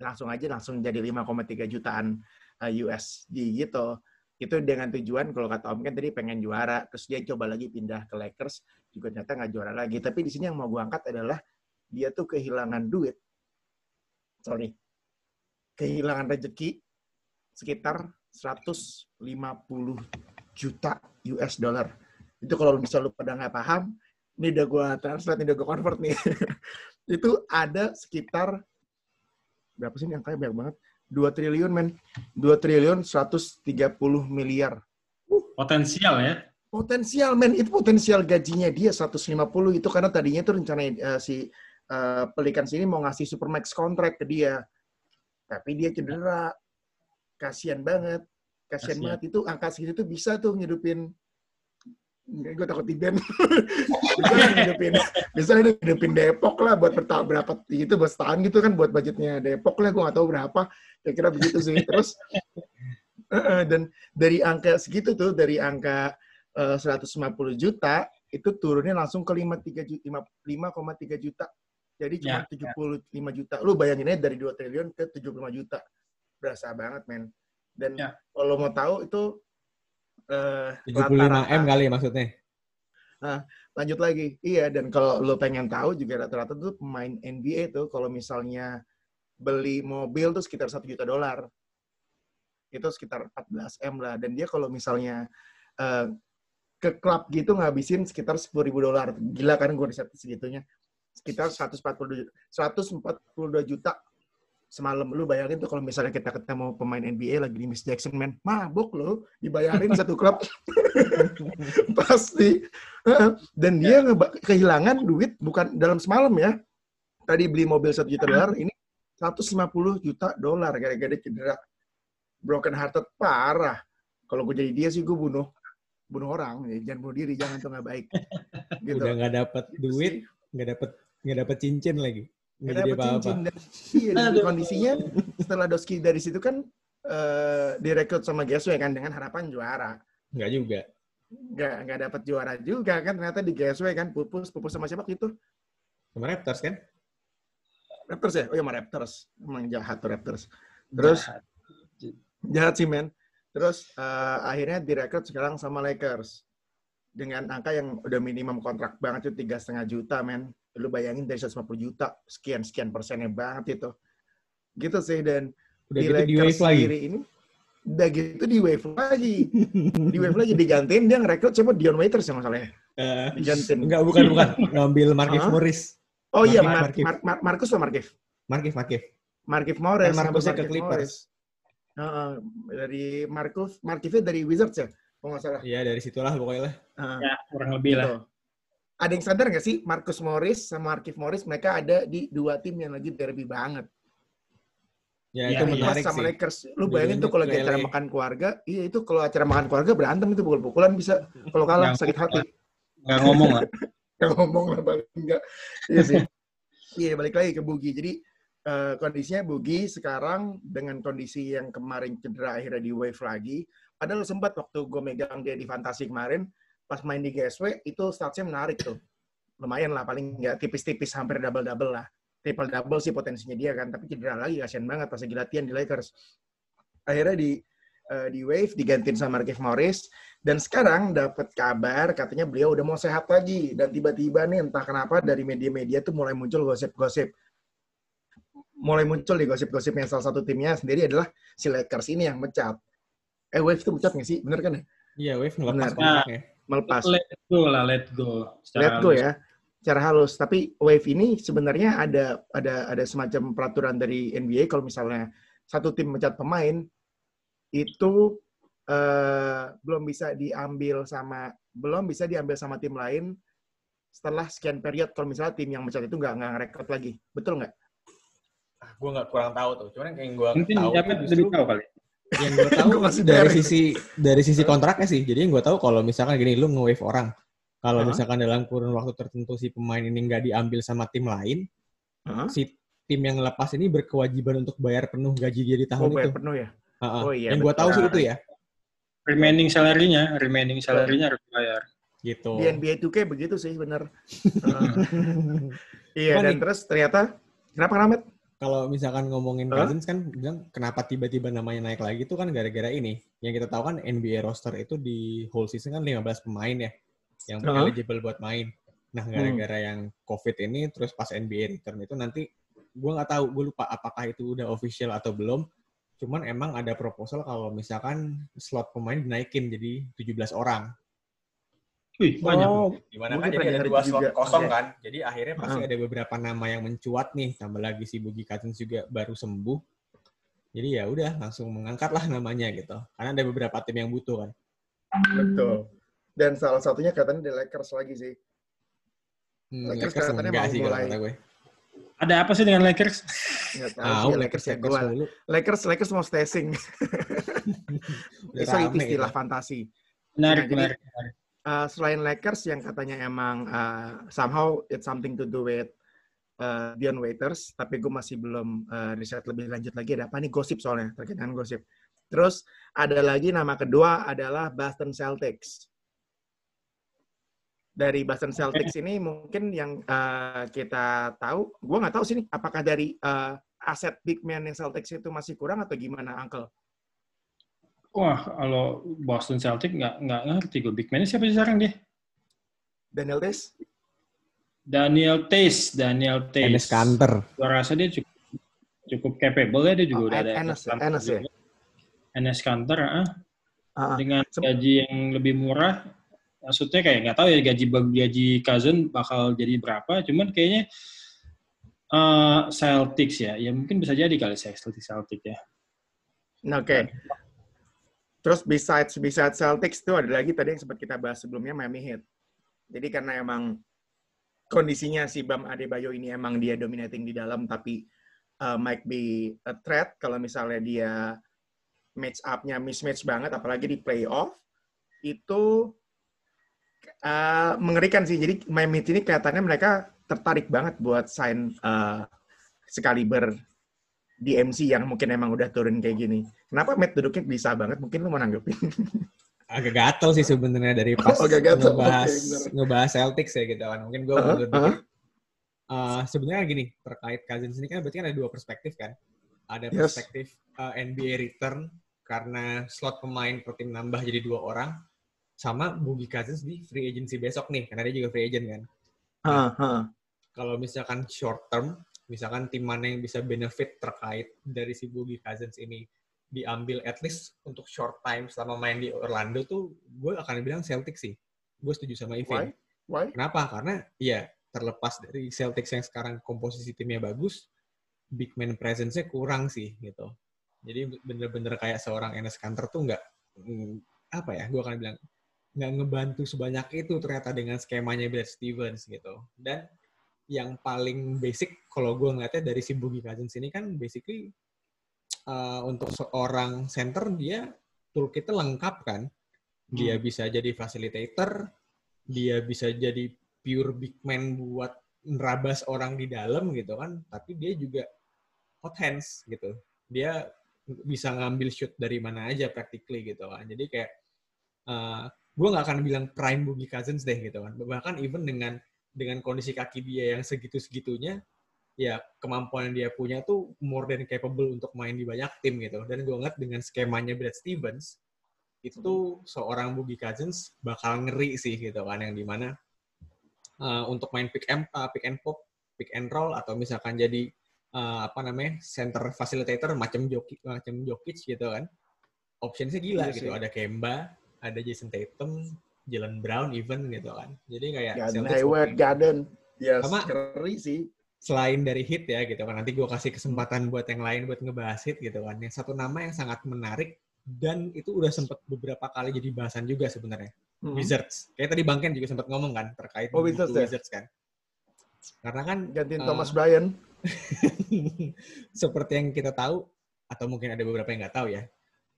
B: langsung aja langsung jadi 5,3 jutaan eh, USD gitu. Itu dengan tujuan kalau kata Om kan tadi pengen juara terus dia coba lagi pindah ke Lakers juga ternyata nggak juara lagi. Tapi di sini yang mau gue angkat adalah dia tuh kehilangan duit. Sorry. Kehilangan rezeki sekitar 150 juta US dollar. Itu kalau bisa lu pada nggak paham ini udah gue translate, ini udah gue convert nih. itu ada sekitar berapa sih ini angkanya banyak banget? 2 triliun men. 2 triliun 130 miliar.
C: Potensial ya.
B: Potensial men, itu potensial gajinya dia 150 itu karena tadinya itu rencana eh, si eh, Pelikan sini mau ngasih supermax contract ke dia. Tapi dia cedera. Kasian banget. Kasian
C: Kasian.
B: banget itu angka segitu tuh bisa tuh ngidupin gue takut di band. ngidupin, bisa lah ngidupin Depok lah buat berapa itu buat setahun gitu kan buat budgetnya Depok lah gue gak tahu berapa. Kira-kira begitu sih. Terus dan dari angka segitu tuh dari angka eh, 150 juta itu turunnya langsung ke 5,3 juta, 5,3 juta. Jadi cuma
C: Ya,
B: 75 juta. Lu bayangin aja dari 2 triliun ke 75 juta. Berasa banget, men. Dan
C: Ya.
B: kalau mau tahu itu eh
A: 75
B: rata-rata-
A: M kali maksudnya.
B: lanjut lagi. Iya, dan kalau lo pengen tahu juga rata-rata tuh pemain NBA tuh kalau misalnya beli mobil tuh sekitar 1 juta dolar. Itu sekitar 14 M lah. Dan dia kalau misalnya eh, ke klub gitu ngabisin sekitar 10 ribu dolar. Gila kan gue riset segitunya. Sekitar 142, 142 juta semalam. Lu bayangin tuh kalau misalnya kita ketemu pemain NBA lagi di Miss Jackson, man. Mabuk lo, dibayarin satu klub. Pasti. Dan dia ngeba- kehilangan duit bukan dalam semalam ya. Tadi beli mobil 1 juta dolar, ini 150 juta dolar gara-gara cedera. Broken hearted parah. Kalau gue jadi dia sih gue bunuh bunuh orang, ya, jangan bunuh diri, jangan tuh nggak baik. Gitu.
A: Udah nggak dapet
B: Gitu
A: duit, nggak dapet nggak dapet cincin lagi. Nggak jadi
B: dapet
A: apa-apa.
B: cincin. Dan, iya,
C: Aduh.
B: kondisinya setelah Doski dari situ kan eh, direkrut sama GSW kan dengan harapan juara.
A: Nggak juga.
B: Nggak, nggak dapat juara juga kan ternyata di GSW kan pupus pupus sama siapa gitu
A: Sama Raptors kan?
B: Raptors ya oh iya sama Raptors emang jahat tuh Raptors terus
C: Jahat.
B: jahat sih men terus eh, akhirnya direkrut sekarang sama Lakers dengan angka yang udah minimum kontrak banget tuh tiga setengah juta men lu bayangin dari 150 juta sekian sekian persennya banget itu gitu sih dan
A: Udah
B: di
A: gitu di
B: Lakers
A: lagi.
B: sendiri ini udah gitu di wave lagi di wave lagi digantiin dia ngerekrut siapa Dion Waiters ya masalahnya
A: Eh,
B: digantiin
A: Enggak, bukan, bukan. Ngambil Markif
B: Hah?
A: Morris.
B: Oh iya,
A: Markif,
B: Mar
A: Markif.
B: Mar Mar Marcus atau Markif?
A: Markif, Markif.
B: Markif Morris. Ngambil
A: ke Clippers.
B: Morris. Heeh, dari Markuf, Markifnya dari Wizards ya? Kalau nggak salah.
A: Iya, dari situlah pokoknya lah.
B: Heeh,
C: Ya, kurang lebih lah.
B: gitu. ada yang sadar nggak sih Marcus Morris sama Markif Morris mereka ada di dua tim yang lagi derby banget.
A: Ya,
C: Ya,
A: itu
C: iya.
A: menarik
B: sama
A: sih.
B: Lakers. Lu bayangin tuh kalau lagi acara makan keluarga, iya itu kalau acara makan keluarga berantem itu pukul-pukulan bisa. Kalau kalah sakit hati.
C: Nggak ngomong lah.
B: Yang ngomong lah paling enggak. Iya sih. Iya balik lagi ke Bugi. Jadi eh, kondisinya Bugi sekarang dengan kondisi yang kemarin cedera akhirnya di wave lagi. Padahal sempat waktu gue megang dia di Fantasi kemarin, pas main di GSW itu statsnya menarik tuh. Lumayan lah paling nggak tipis-tipis hampir double-double lah. Triple double sih potensinya dia kan, tapi cedera lagi kasihan banget pas lagi latihan di Lakers. Akhirnya di eh, di Wave digantiin sama Markif Morris dan sekarang dapat kabar katanya beliau udah mau sehat lagi dan tiba-tiba nih entah kenapa dari media-media tuh mulai muncul gosip-gosip mulai muncul di gosip-gosipnya salah satu timnya sendiri adalah si Lakers ini yang mecat. Eh Wave itu mecat nggak sih? Bener kan ya?
A: Iya, Wave ngelepas
B: Benar.
A: kontraknya.
B: Melepas.
C: Let go lah, let go. Secara
B: Let go
C: halus.
B: ya. Cara halus. Tapi Wave ini sebenarnya ada ada ada semacam peraturan dari NBA kalau misalnya satu tim mecat pemain itu eh, belum bisa diambil sama belum bisa diambil sama tim lain setelah sekian period kalau misalnya tim yang mecat itu nggak nggak ngerekod lagi. Betul nggak?
A: Ah, gue nggak kurang tahu tuh. Cuman yang gue
C: Mungkin
A: tahu tuh
C: lebih tahu kali.
A: Yang gue tahu
B: Gua masih
A: dari sisi dari sisi kontraknya sih. Jadi yang gue tahu kalau misalkan gini, lu nge-wave orang, kalau
B: Hah?
A: misalkan dalam kurun waktu tertentu si pemain ini nggak diambil sama tim lain,
B: Hah?
A: si tim yang lepas ini berkewajiban untuk bayar penuh gaji dia di tahun
B: Oh, bayar
A: itu.
B: penuh ya?
A: Ha-ha.
B: Oh, iya,
A: yang gue tahu sih itu ya,
C: Remaining salary-nya, remaining salary-nya harus bayar.
A: gitu.
B: Di NBA 2K begitu sih, bener. Heeh. iya,
A: Cuman
B: dan
A: nih-
B: terus ternyata, kenapa Ramet?
A: Kalau misalkan ngomongin
B: Hah?
A: Cousins kan bilang kenapa tiba-tiba namanya naik lagi itu kan gara-gara ini. Yang kita tahu kan NBA roster itu di whole season kan 15 pemain ya yang
B: Hah?
A: eligible buat main. Nah, gara-gara yang COVID ini terus pas NBA return itu nanti gue nggak tahu, gue lupa apakah itu udah official atau belum. Cuman emang ada proposal kalau misalkan slot pemain dinaikin jadi 17 orang.
C: Wih, banyak.
B: Oh,
A: Di mana
B: Gua
A: kan jadi ada dua slot
B: juga.
A: kosong
B: Oke.
A: kan. Jadi akhirnya pasti
B: Heeh.
A: ada beberapa nama yang mencuat nih. Tambah lagi si Boogie Cousins juga baru sembuh. Jadi ya udah langsung mengangkat lah namanya gitu. Karena ada beberapa tim yang butuh kan.
B: betul. Dan salah satunya katanya di Lakers lagi sih.
A: Hmm,
B: Lakers
A: Lakers enggak
B: mau
A: sih
B: mulai.
A: kata gue.
C: Ada apa sih dengan Lakers?
B: Nggak tahu sih,
A: Lakers
B: Lakers ya
A: dulu.
B: Lakers, Lakers mau Sorry, itu istilah fantasi.
C: Menarik,
B: Nah, jadi-
C: menarik.
B: Uh, selain Lakers yang katanya emang uh, somehow it's something to do with uh, Dion Waiters, tapi gue masih belum uh, riset lebih lanjut lagi. Ada apa nih gosip soalnya terkait dengan gosip. Terus ada lagi nama kedua adalah Boston Celtics. Dari Boston Celtics ini mungkin yang uh, kita tahu, gue nggak tahu sih nih, apakah dari uh, aset big man yang Celtics itu masih kurang atau gimana, Uncle?
C: Wah, kalau Boston Celtic nggak nggak ngerti gue. Big man siapa sih sekarang dia?
B: Daniel Tes?
C: Daniel Tays, Daniel Tays.
A: Enes Kanter.
C: Gua rasa dia cukup cukup capable ya dia juga
B: Oh,
C: udah ada.
B: Enes,
C: Kanter
B: Enes ya?
C: Enes Kanter, ah.
B: Ah,
C: dengan gaji yang lebih murah. Maksudnya kayak nggak tahu ya gaji gaji cousin bakal jadi berapa. Cuman kayaknya eh, Celtics ya, ya mungkin bisa jadi kali Celtics Celtic ya.
B: Oke. Terus besides besides Celtics itu ada lagi tadi yang sempat kita bahas sebelumnya Miami Heat. Jadi karena emang kondisinya si Bam Adebayo ini emang dia dominating di dalam tapi uh, might be a threat kalau misalnya dia match up-nya mismatch banget apalagi di playoff itu uh, mengerikan sih. Jadi Miami Heat ini kelihatannya mereka tertarik banget buat sign uh, sekaliber DMC yang mungkin emang udah turun kayak gini. Kenapa Matt duduknya bisa banget? Mungkin lu mau nanggepin.
A: Agak gatel sih sebenarnya dari pas
B: Oh, gatel.
A: ngebahas
B: bener.
A: ngebahas Celtics ya gitu kan. Mungkin gue mundur dikit. Eh, sebenarnya gini terkait Cousins ini kan berarti kan ada dua perspektif kan. Ada
B: Yes.
A: perspektif eh, NBA return karena slot pemain per tim nambah jadi dua orang sama Boogie Cousins di free agency besok nih karena dia juga free agent kan.
B: Hah, hah.
A: Kalau misalkan short term, misalkan tim mana yang bisa benefit terkait dari si Boogie Cousins ini diambil at least untuk short time selama main di Orlando tuh gue akan bilang Celtics sih. Gue setuju sama Ivin.
B: Why? Why?
A: Kenapa? Karena ya terlepas dari Celtics yang sekarang komposisi timnya bagus, big man presence-nya kurang sih gitu. Jadi bener-bener kayak seorang Enes Kanter tuh nggak mm, apa ya? Gue akan bilang nggak ngebantu sebanyak itu ternyata dengan skemanya Brad Stevens gitu. Dan yang paling basic kalau gue ngeliatnya dari si Boogie Cousins ini kan basically uh, untuk seorang center dia toolkitnya lengkap kan. Dia hmm. bisa jadi facilitator, dia bisa jadi pure big man buat nerabas orang di dalam gitu kan, tapi dia juga hot hands gitu. Dia bisa ngambil shoot dari mana aja practically gitu kan. Jadi kayak uh, gue nggak akan bilang prime Boogie Cousins deh gitu kan. Bahkan even dengan dengan kondisi kaki dia yang segitu-segitunya, ya kemampuan yang dia punya tuh more than capable untuk main di banyak tim gitu. Dan gue ngeliat dengan skemanya Brad Stevens, itu tuh seorang Boogie Cousins bakal ngeri sih gitu kan, yang di mana uh, untuk main pick and, uh, pick and pop, pick and roll, atau misalkan jadi uh, apa namanya center facilitator macam Jokic macam Jokic gitu kan optionsnya gila iya gitu. ada Kemba ada Jason Tatum Jalen Brown even gitu kan. Jadi kayak
B: Garden Hayward Garden ya yes, sama keri sih.
A: selain dari hit ya gitu kan. Nanti gue kasih kesempatan buat yang lain buat ngebahas hit gitu kan. Yang satu nama yang sangat menarik dan itu udah sempat beberapa kali jadi bahasan juga sebenarnya. Mm -hmm. Wizards. Kayak tadi Bangken juga sempat ngomong kan terkait
B: oh, Wizards, ya?
A: Wizards kan. Karena kan
B: gantiin uh, Thomas Bryan.
A: seperti yang kita tahu atau mungkin ada beberapa yang nggak tahu ya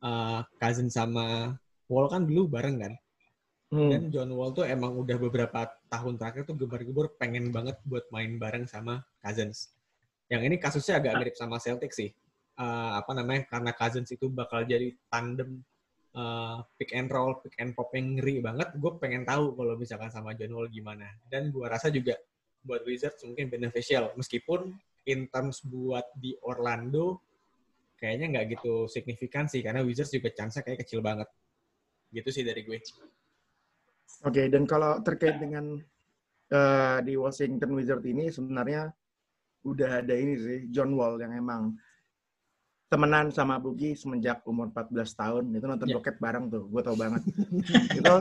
A: uh, cousin sama Wall kan dulu bareng kan hmm. dan John Wall tuh emang udah beberapa tahun terakhir tuh gembar-gembor pengen banget buat main bareng sama Cousins yang ini kasusnya agak mirip sama Celtic sih uh, apa namanya karena Cousins itu bakal jadi tandem uh, pick and roll, pick and pop yang ngeri banget. Gue pengen tahu kalau misalkan sama John Wall gimana. Dan gue rasa juga buat Wizards mungkin beneficial. Meskipun in terms buat di Orlando kayaknya nggak gitu signifikan sih karena Wizards juga chance kayak kecil banget. Gitu sih dari gue.
B: Oke, okay, dan kalau terkait dengan uh, di Washington Wizards ini sebenarnya udah ada ini sih John Wall yang emang temenan sama Bugi semenjak umur 14 tahun itu nonton yeah. roket bareng tuh gue tau banget itu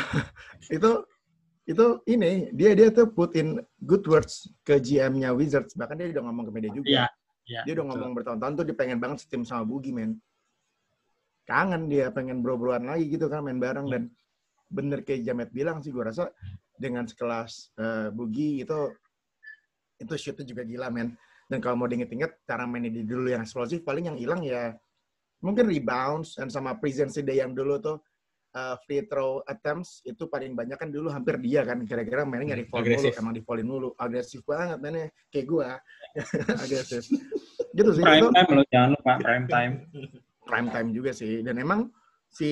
B: itu itu ini dia dia tuh put in good words ke GM-nya Wizards bahkan dia udah ngomong ke media juga yeah, yeah, dia udah betul. ngomong bertahun-tahun tuh dia pengen banget setim sama Bugi men kangen dia pengen bro-broan lagi gitu kan main bareng yeah. dan bener kayak Jamet bilang sih gue rasa dengan sekelas uh, Bugi itu itu shootnya juga gila men. Dan kalau mau diinget-inget cara mainnya di dulu yang eksplosif paling yang hilang ya mungkin rebounds dan sama presence dia yang dulu tuh uh, free throw attempts itu paling banyak. Kan dulu hampir dia kan kira-kira mainnya nyari foul mulu emang di foulin mulu. Agresif banget mainnya kayak gua. Agresif. Gitu sih
C: prime itu, time loh jangan lupa prime time.
B: Prime time juga sih. Dan emang si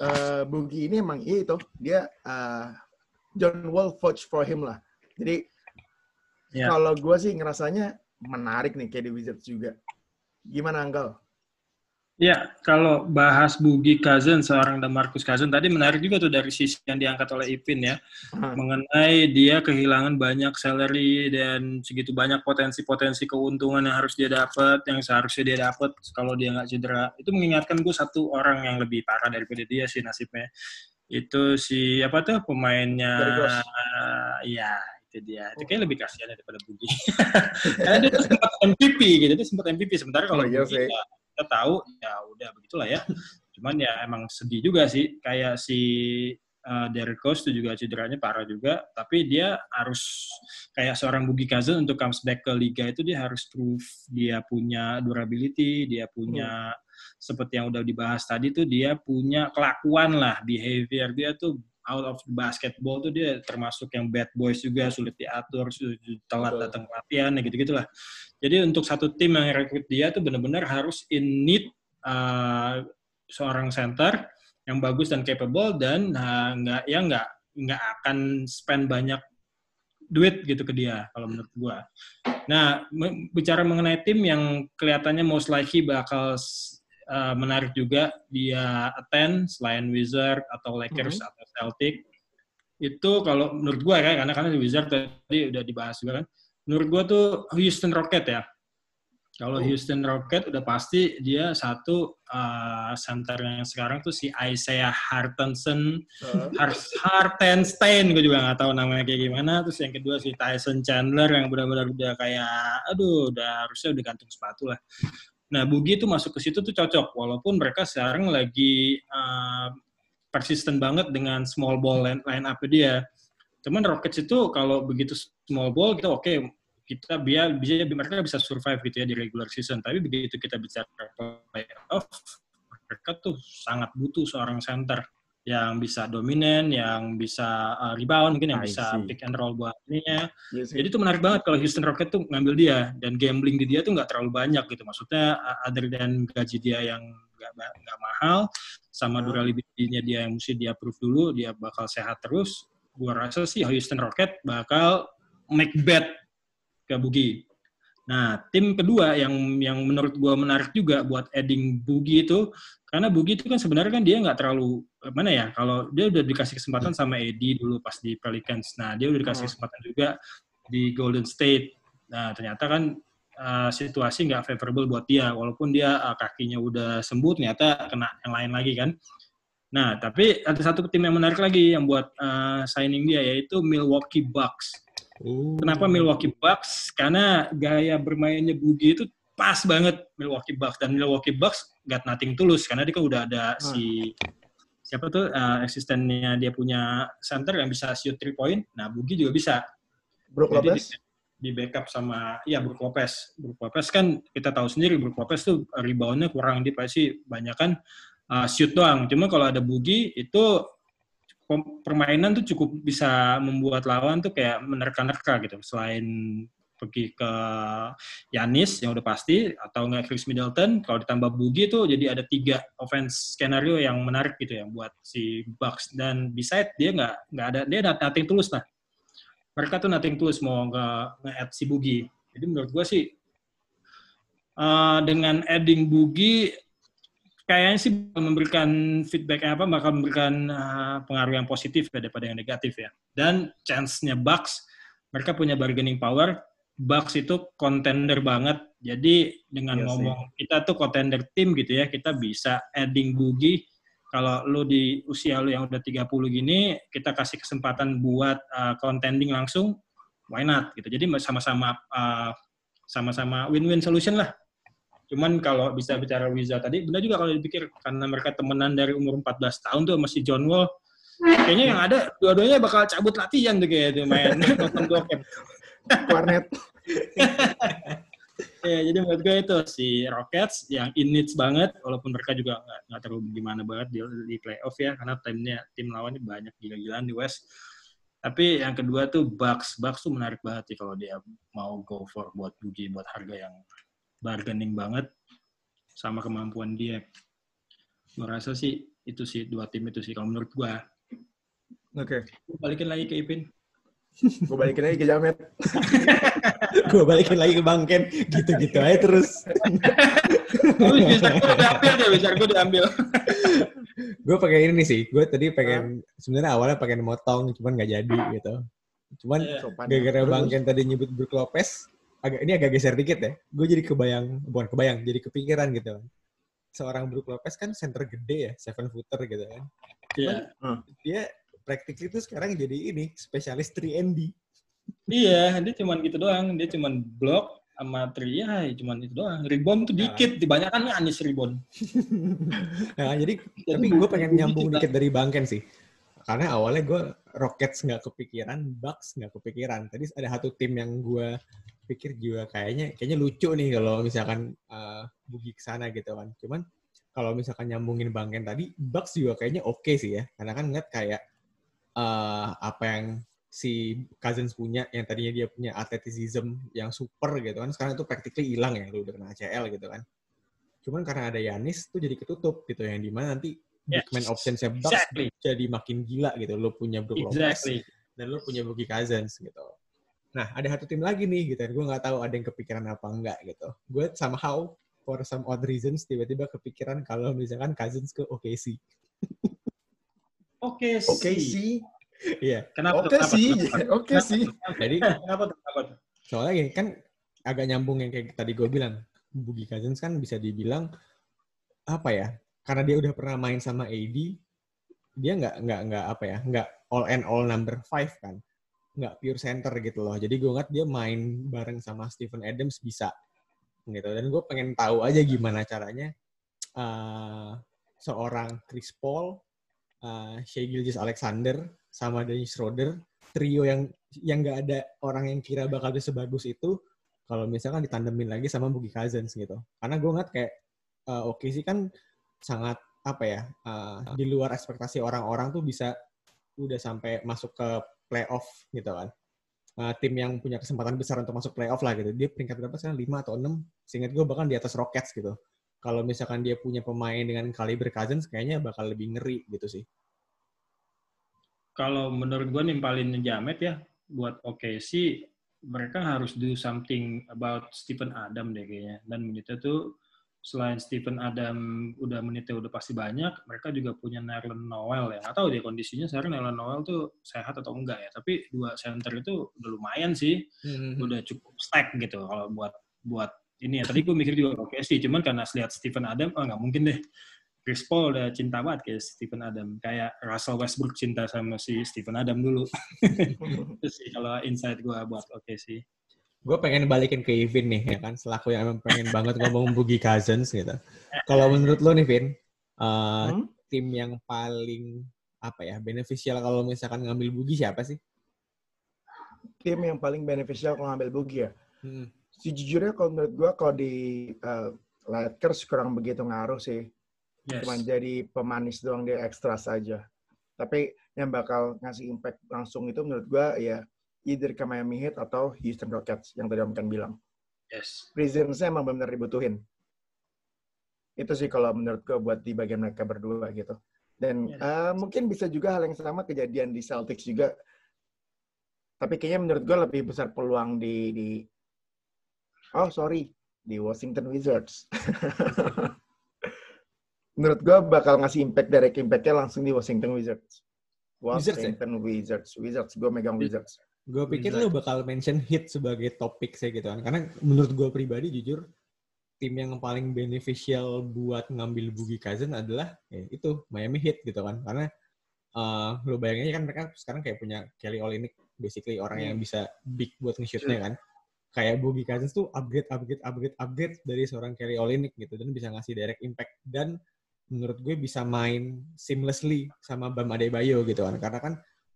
B: uh, Boogie ini emang iya itu dia uh, John Wall vouch for him lah jadi yeah. kalau gue sih ngerasanya menarik nih kayak di Wizards juga gimana Anggal?
C: Ya, kalau bahas Bugi Cousin, seorang Marcus Cousin, tadi menarik juga tuh dari sisi yang diangkat oleh Ipin ya, hmm. mengenai dia kehilangan banyak salary dan segitu banyak potensi-potensi keuntungan yang harus dia dapat, yang seharusnya dia dapat kalau dia nggak cedera. Itu mengingatkan gue satu orang yang lebih parah daripada dia sih nasibnya. Itu si apa tuh pemainnya? Uh, ya, itu dia. Itu kayaknya lebih kasihan daripada Bugi. Karena dia sempat MVP gitu, dia sempat MVP. Sementara kalau oh, Bugi, ya, kita tahu ya udah begitulah ya cuman ya emang sedih juga sih kayak si uh, Derek Rose itu juga cederanya parah juga tapi dia harus kayak seorang Bugi Cousin untuk comes back ke liga itu dia harus prove dia punya durability dia punya hmm. seperti yang udah dibahas tadi tuh dia punya kelakuan lah behavior dia tuh out of basketball tuh dia termasuk yang bad boys juga sulit diatur telat datang latihan gitu gitulah jadi untuk satu tim yang rekrut dia tuh benar-benar harus in need uh, seorang center yang bagus dan capable dan uh, nggak ya nggak nggak akan spend banyak duit gitu ke dia kalau menurut gua. Nah, bicara mengenai tim yang kelihatannya most likely bakal uh, menarik juga dia attend selain Wizard atau Lakers mm -hmm. atau Celtic itu kalau menurut gua ya karena karena Wizard tadi udah dibahas juga kan menurut gue tuh Houston Rocket ya. Kalau oh. Houston Rocket udah pasti dia satu uh, center yang sekarang tuh si Isaiah Hartenson, uh. Hartenstein, gue juga nggak tahu namanya kayak gimana. Terus yang kedua si Tyson Chandler yang benar-benar udah kayak, aduh, udah harusnya udah gantung sepatu lah. Nah, Bugi tuh masuk ke situ tuh cocok, walaupun mereka sekarang lagi uh, persisten banget dengan small ball line, line up dia. Cuman Rockets itu kalau begitu small ball kita oke okay, kita biar bisa mereka bisa survive gitu ya di regular season. Tapi begitu kita bicara playoff, mereka tuh sangat butuh seorang center yang bisa dominan, yang bisa uh, rebound, mungkin yang I bisa see. pick and roll buat ininya. Yes, Jadi itu menarik banget kalau Houston Rockets tuh ngambil dia dan gambling di dia tuh nggak terlalu banyak gitu. Maksudnya uh, other than gaji dia yang nggak nggak mahal, sama hmm. durability-nya dia yang mesti dia approve dulu, dia bakal sehat terus. Gua rasa sih Houston Rockets bakal make bet ke Bugi. Nah, tim kedua yang yang menurut gue menarik juga buat adding Bugi itu, karena Bugi itu kan sebenarnya kan dia nggak terlalu mana ya, kalau dia udah dikasih kesempatan hmm. sama Eddie dulu pas di Pelicans. Nah, dia udah dikasih hmm. kesempatan juga di Golden State. Nah, ternyata kan uh, situasi nggak favorable buat dia, walaupun dia uh, kakinya udah sembuh, ternyata kena yang lain lagi kan. Nah, tapi ada satu tim yang menarik lagi yang buat uh, signing dia yaitu Milwaukee Bucks. Oh. Kenapa Milwaukee Bucks? Karena gaya bermainnya Bugi itu pas banget Milwaukee Bucks dan Milwaukee Bucks got nothing tulus karena dia kan udah ada hmm. si siapa tuh uh, asistennya dia punya center yang bisa shoot three point. Nah, Bugi juga bisa.
B: Brook Lopez
C: di, di backup sama ya Brook Lopez. Brook Lopez kan kita tahu sendiri Brook Lopez tuh reboundnya kurang dia pasti banyak kan uh, shoot doang. Cuma kalau ada Bugi itu permainan tuh cukup bisa membuat lawan tuh kayak menerka-nerka gitu. Selain pergi ke Yanis yang udah pasti atau nggak Chris Middleton, kalau ditambah Bugi tuh jadi ada tiga offense skenario yang menarik gitu ya buat si Bucks dan beside dia nggak nggak ada dia nothing tulus lah. Mereka tuh nothing tulus mau nggak nge-add si Bugi. Jadi menurut gue sih uh, dengan adding Bugi kayaknya sih memberikan feedback apa bakal memberikan uh, pengaruh yang positif ya daripada yang negatif ya. Dan chance-nya Bucks mereka punya bargaining power. Bucks itu contender banget. Jadi dengan yes, iya ngomong sih. kita tuh contender tim gitu ya, kita bisa adding Bugi kalau lu di usia lu yang udah 30 gini, kita kasih kesempatan buat uh, contending langsung, why not gitu. Jadi sama-sama uh, sama-sama win-win solution lah Cuman kalau bisa bicara Wiza tadi, benar juga kalau dipikir karena mereka temenan dari umur 14 tahun tuh masih John Wall. Kayaknya yang ada dua-duanya bakal cabut latihan tuh kayak tuh main nonton bokep.
B: Warnet.
C: ya, jadi menurut gue itu si Rockets yang in needs banget, walaupun mereka juga nggak terlalu gimana banget di, di playoff ya, karena timnya tim lawannya banyak gila-gilaan di West. Tapi yang kedua tuh Bucks, Bucks tuh menarik banget sih kalau dia mau go for buat Bugi buat harga yang bargaining banget sama kemampuan dia. Gue rasa sih itu sih dua tim itu sih kalau menurut gue.
B: Oke.
C: Okay. Balikin lagi ke Ipin.
B: gue balikin lagi ke Jamet.
A: gue balikin lagi ke Bangken. Gitu-gitu aja terus.
C: bisa gue diambil deh, bisa gue diambil.
A: gue pakai ini sih. Gue tadi pengen, sebenarnya awalnya pengen motong, cuman nggak jadi gitu. Cuman yeah. gara-gara Bangken tadi nyebut Brook Lopez, agak ini agak geser dikit ya. Gue jadi kebayang, bukan kebayang, jadi kepikiran gitu. Seorang Brook Lopez kan center gede ya, seven footer gitu kan. Iya. Yeah. Hmm. Dia praktik itu sekarang jadi ini spesialis 3
C: Iya, dia cuman gitu doang. Dia cuman blok sama 3 ya, cuman itu doang. Rebound tuh dikit, nah. dibanyakan nih Anis rebound.
A: nah, jadi, jadi tapi gue pengen nyambung dikit dari Bangken sih. Karena awalnya gue Rockets nggak kepikiran, Bucks nggak kepikiran. Tadi ada satu tim yang gue pikir juga kayaknya kayaknya lucu nih kalau misalkan uh, Bugi ke sana gitu kan. Cuman kalau misalkan nyambungin Bangken tadi, Bucks juga kayaknya oke okay sih ya. Karena kan ngeliat kayak uh, apa yang si Cousins punya, yang tadinya dia punya athleticism yang super gitu kan, sekarang itu practically hilang ya, lu udah kena ACL gitu kan. Cuman karena ada Yanis tuh jadi ketutup gitu, yang di mana nanti big man option-nya Bucks exactly. jadi makin gila gitu. Lu punya Brook exactly. Lopez dan lu punya Bugi Cousins gitu. Nah, ada satu tim lagi nih gitu. Gue nggak tahu ada yang kepikiran apa enggak gitu. Gue somehow for some odd reasons tiba-tiba kepikiran kalau misalkan Cousins ke OKC.
C: Oke
B: sih. Oke sih.
A: Iya.
B: Kenapa? Oke sih. Oke sih.
A: Jadi kenapa kenapa Soalnya gini, kan agak nyambung yang kayak tadi gue bilang. Bugi Cousins kan bisa dibilang apa ya? Karena dia udah pernah main sama AD, dia nggak nggak nggak apa ya? Nggak all and all number five kan nggak pure center gitu loh. Jadi gue ngeliat dia main bareng sama Stephen Adams bisa gitu. Dan gue pengen tahu aja gimana caranya uh, seorang Chris Paul, uh, Shea Gilgis Alexander sama Dennis Schroeder trio yang yang nggak ada orang yang kira bakal bisa sebagus itu kalau misalkan ditandemin lagi sama Boogie Cousins gitu karena gue ngeliat kayak uh, oke sih kan sangat apa ya uh, di luar ekspektasi orang-orang tuh bisa udah sampai masuk ke playoff gitu kan. Uh, tim yang punya kesempatan besar untuk masuk playoff lah gitu. Dia peringkat berapa sekarang? Lima atau enam? Seingat gue bahkan di atas Rockets gitu. Kalau misalkan dia punya pemain dengan kaliber Cousins kayaknya bakal lebih ngeri gitu sih.
C: Kalau menurut gue nimpalin Jamet ya buat sih mereka harus do something about Stephen Adam deh kayaknya. Dan menitnya tuh selain Stephen Adam udah menitnya udah pasti banyak, mereka juga punya Nerlens Noel ya. Nggak tahu deh kondisinya sekarang Nerlens Noel tuh sehat atau enggak ya. Tapi dua center itu udah lumayan sih, hmm. udah cukup stack gitu kalau buat buat ini ya. Tadi gue mikir juga oke sih, cuman karena lihat Stephen Adam, oh nggak mungkin deh. Chris Paul udah cinta banget kayak Stephen Adam. Kayak Russell Westbrook cinta sama si Stephen Adam dulu. Itu sih kalau insight gue buat oke okay sih.
A: Gue pengen balikin ke Evin nih, ya kan? Selaku yang emang pengen banget ngomong Boogie Cousins gitu. Kalau menurut lo nih, Vin, uh, hmm? tim yang paling apa ya beneficial kalau misalkan ngambil Boogie siapa sih?
B: Tim yang paling beneficial kalau ngambil Boogie ya? Hmm sejujurnya kalau menurut gue kalau di uh, Lakers kurang begitu ngaruh sih. Yes. Cuma jadi pemanis doang dia ekstra saja. Tapi yang bakal ngasih impact langsung itu menurut gue ya either ke Miami Heat atau Houston Rockets yang tadi Om kan bilang.
C: Yes.
B: Presence-nya emang benar dibutuhin. Itu sih kalau menurut gue buat di bagian mereka berdua gitu. Dan yes. uh, mungkin bisa juga hal yang sama kejadian di Celtics juga. Tapi kayaknya menurut gue lebih besar peluang di, di Oh sorry, di Washington Wizards. Menurut gue bakal ngasih impact direct impact-nya langsung di Washington Wizards. Washington Wizards, ya? Wizards. Wizards. Gue megang Wizards.
A: Gue pikir Wizards. lu bakal mention hit sebagai topik sih gitu kan. Karena menurut gue pribadi jujur, tim yang paling beneficial buat ngambil Boogie Cousin adalah ya itu Miami Heat gitu kan. Karena uh, lu bayangin kan mereka sekarang kayak punya Kelly Olynyk basically orang hmm. yang bisa big buat nge-shootnya kan kayak Boogie Cousins tuh upgrade, upgrade, upgrade, upgrade dari seorang Kelly Olynyk gitu dan bisa ngasih direct impact dan menurut gue bisa main seamlessly sama Bam Adebayo gitu kan karena kan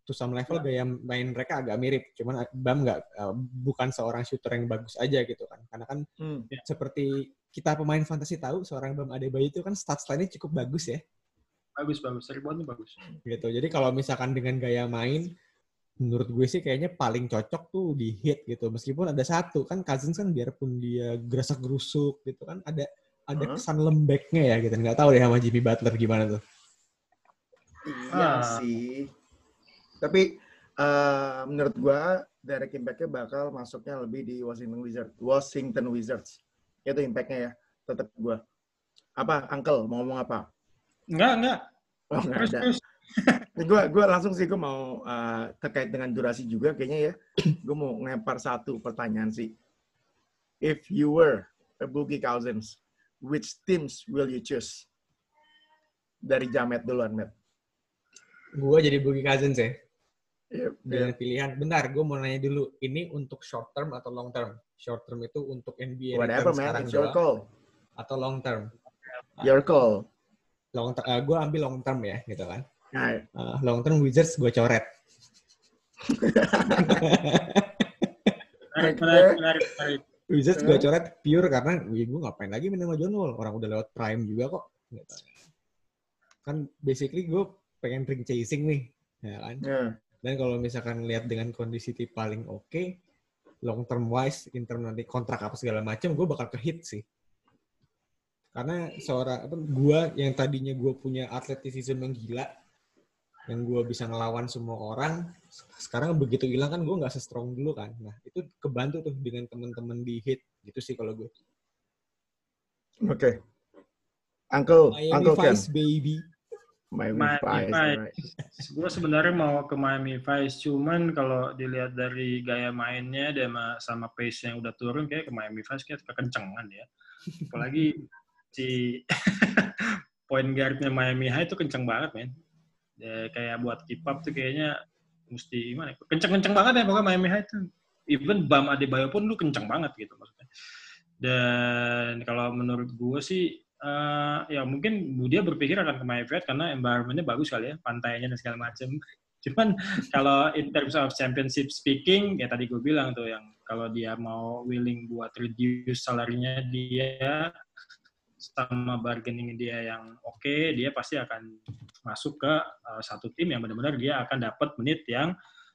A: to some level gaya main mereka agak mirip. Cuman Bam nggak uh, bukan seorang shooter yang bagus aja gitu kan. Karena kan hmm. seperti kita pemain fantasi tahu seorang Bam Adebayo itu kan stats lainnya cukup bagus ya.
C: Bagus bagus. Reboundnya bagus.
A: Gitu. Jadi kalau misalkan dengan gaya main menurut gue sih kayaknya paling cocok tuh di hit gitu. Meskipun ada satu kan Cousins kan biarpun dia gerasak gerusuk gitu kan ada ada huh? kesan lembeknya ya gitu. Nggak tahu deh sama Jimmy Butler gimana tuh.
B: Iya ah. sih tapi uh, menurut gue Derek impactnya bakal masuknya lebih di Washington Wizards Washington Wizards. Itu impactnya ya tetap gue apa Uncle mau ngomong apa?
C: Enggak enggak.
B: Oh, enggak ada. gue gue langsung sih gue mau uh, terkait dengan durasi juga kayaknya ya. Gue mau ngempar satu pertanyaan sih. If you were a Boogie Cousins which teams will you choose? Dari Jamet duluan Matt
A: gue jadi Boogie Cousins ya yep, dengan yep. pilihan bentar gue mau nanya dulu ini untuk short term atau long term short term itu untuk NBA
B: whatever man it's your call
A: atau long term
B: your call
A: long uh, eh, gue ambil long term ya gitu kan Uh, long term Wizards gue coret. Wizards gue coret pure karena gue ngapain lagi main sama John Wall. Orang udah lewat prime juga kok. Kan basically gue pengen ring chasing nih. Ya kan? Yeah. Dan kalau misalkan lihat dengan kondisi tip paling oke, okay, long term wise, in term nanti kontrak apa segala macam, gue bakal ke hit sih. Karena seorang apa, gue yang tadinya gue punya atletisisme yang gila, yang gue bisa ngelawan semua orang sekarang begitu hilang kan gue nggak se-strong dulu kan nah itu kebantu tuh dengan teman-teman di hit gitu sih kalau gue
B: oke okay. Uncle
A: Miami
B: Uncle
A: Vice Ken. baby
C: Miami, Miami Vice, Vice. gue sebenarnya mau ke Miami Vice cuman kalau dilihat dari gaya mainnya dan sama pace yang udah turun kayak ke Miami Vice kayak kekencengan ya apalagi si point guardnya Miami High itu kenceng banget men ya, kayak buat keep up tuh kayaknya mesti gimana? Ya, kenceng-kenceng banget ya pokoknya Miami Heat tuh. Even Bam Adebayo pun lu kenceng banget gitu maksudnya. Dan kalau menurut gue sih uh, ya mungkin dia berpikir akan ke Mayfield karena environmentnya bagus kali ya, pantainya dan segala macam. Cuman kalau in terms of championship speaking, ya tadi gue bilang tuh yang kalau dia mau willing buat reduce salarinya dia sama bargaining dia yang oke, okay, dia pasti akan masuk ke uh, satu tim yang benar-benar dia akan dapat menit yang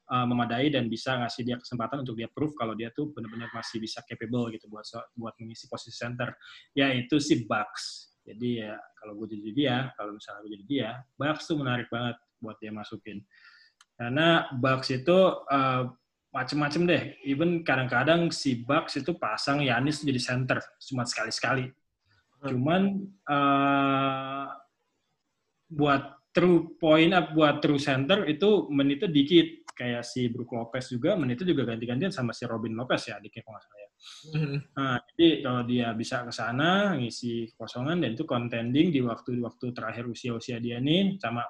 C: uh, memadai dan bisa ngasih dia kesempatan untuk dia proof kalau dia tuh benar-benar masih bisa capable gitu buat buat mengisi posisi center. Ya itu sih Bucks. Jadi ya kalau gue jadi dia, kalau misalnya gue jadi dia, Bucks tuh menarik banget buat dia masukin. Karena Bucks itu uh, macem-macem deh. Even kadang-kadang si Bucks itu pasang Yanis jadi center cuma sekali-sekali. Hmm. Cuman uh, buat true point up buat true center itu menitnya dikit kayak si Brook Lopez juga menitnya juga ganti-gantian sama si Robin Lopez ya adiknya kalau nggak salah ya. Mm-hmm. Nah, jadi kalau dia bisa ke sana ngisi kosongan dan itu contending di waktu-waktu terakhir usia-usia dia nih sama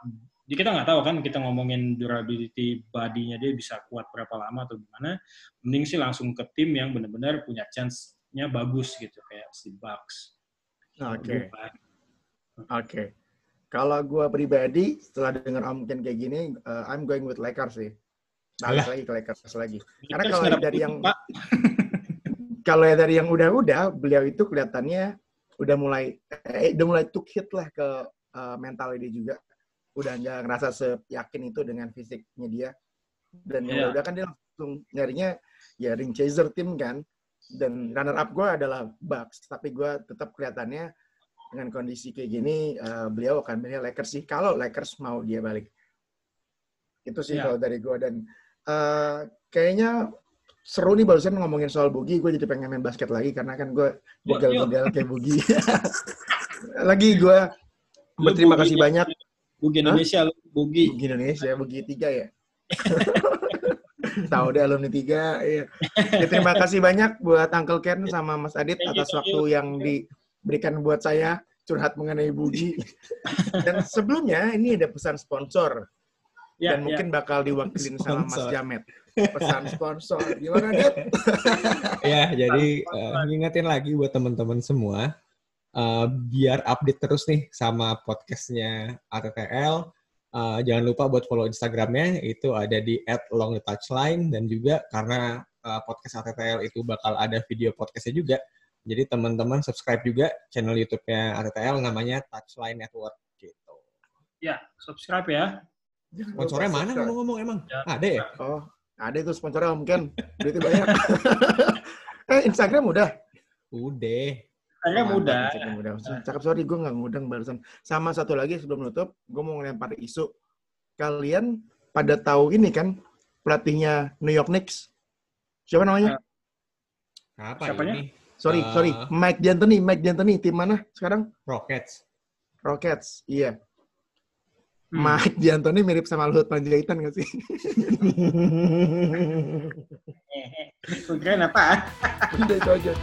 C: kita nggak tahu kan kita ngomongin durability body-nya dia bisa kuat berapa lama atau gimana. Mending sih langsung ke tim yang benar-benar punya chance-nya bagus gitu kayak si Bucks.
B: Oke. Okay. Oke. Okay. Kalau gue pribadi setelah dengar Om Ken kayak gini, uh, I'm going with Lakers sih balik lagi ke Lakers lagi. Karena kalau dari yang kalau dari yang udah-udah, beliau itu kelihatannya udah mulai eh, udah mulai took hit lah ke uh, mental dia juga. Udah nggak ngerasa seyakin itu dengan fisiknya dia. Dan yeah. udah kan dia langsung nyarinya ya ring chaser tim kan. Dan runner up gue adalah Bucks, tapi gue tetap kelihatannya dengan kondisi kayak gini uh, beliau akan milih Lakers sih kalau Lakers mau dia balik. Itu sih yeah. kalau dari gue dan uh, kayaknya seru nih barusan ngomongin soal Bugi, gue jadi pengen main basket lagi karena kan gue begal-begal kayak Bugi. lagi gue berterima kasih banyak.
C: Bugi Indonesia, huh? Bugi.
B: Bugi Indonesia, Bugi tiga ya. Tahu deh alumni tiga. Ya. ya. terima kasih banyak buat Uncle Ken sama Mas Adit atas waktu yang diberikan buat saya curhat mengenai Bugi. Dan sebelumnya ini ada pesan sponsor ya, dan ya. mungkin bakal diwakilin sama Mas Jamet. Pesan sponsor. Gimana, Dit?
A: ya, jadi uh, ngingetin lagi buat teman-teman semua, uh, biar update terus nih sama podcastnya ATTL. Uh, jangan lupa buat follow Instagramnya, itu ada di @longtouchline dan juga karena uh, podcast ATTL itu bakal ada video podcastnya juga, jadi teman-teman subscribe juga channel YouTube-nya ATTL namanya Touchline Network gitu.
C: Ya, subscribe ya.
A: Sponsornya mana ngomong-ngomong emang? Ya. Ada ya?
B: Oh, ada itu sponsornya mungkin. Duitnya banyak. eh, Instagram udah?
A: Udah.
C: Instagram udah.
B: Instagram udah. Cakep, sorry gue nggak ngundang barusan. Sama satu lagi sebelum nutup, gue mau ngelempar isu. Kalian pada tahu ini kan pelatihnya New York Knicks? Siapa namanya?
A: Apa Siapanya? ini?
B: Sorry, uh, sorry. Mike D'Antoni. Mike D'Antoni, tim mana sekarang?
A: Rockets.
B: Rockets, iya. Hmm. Mike D'Antoni mirip sama Luhut Panjaitan gak sih?
C: Keren apa?
B: Udah itu aja.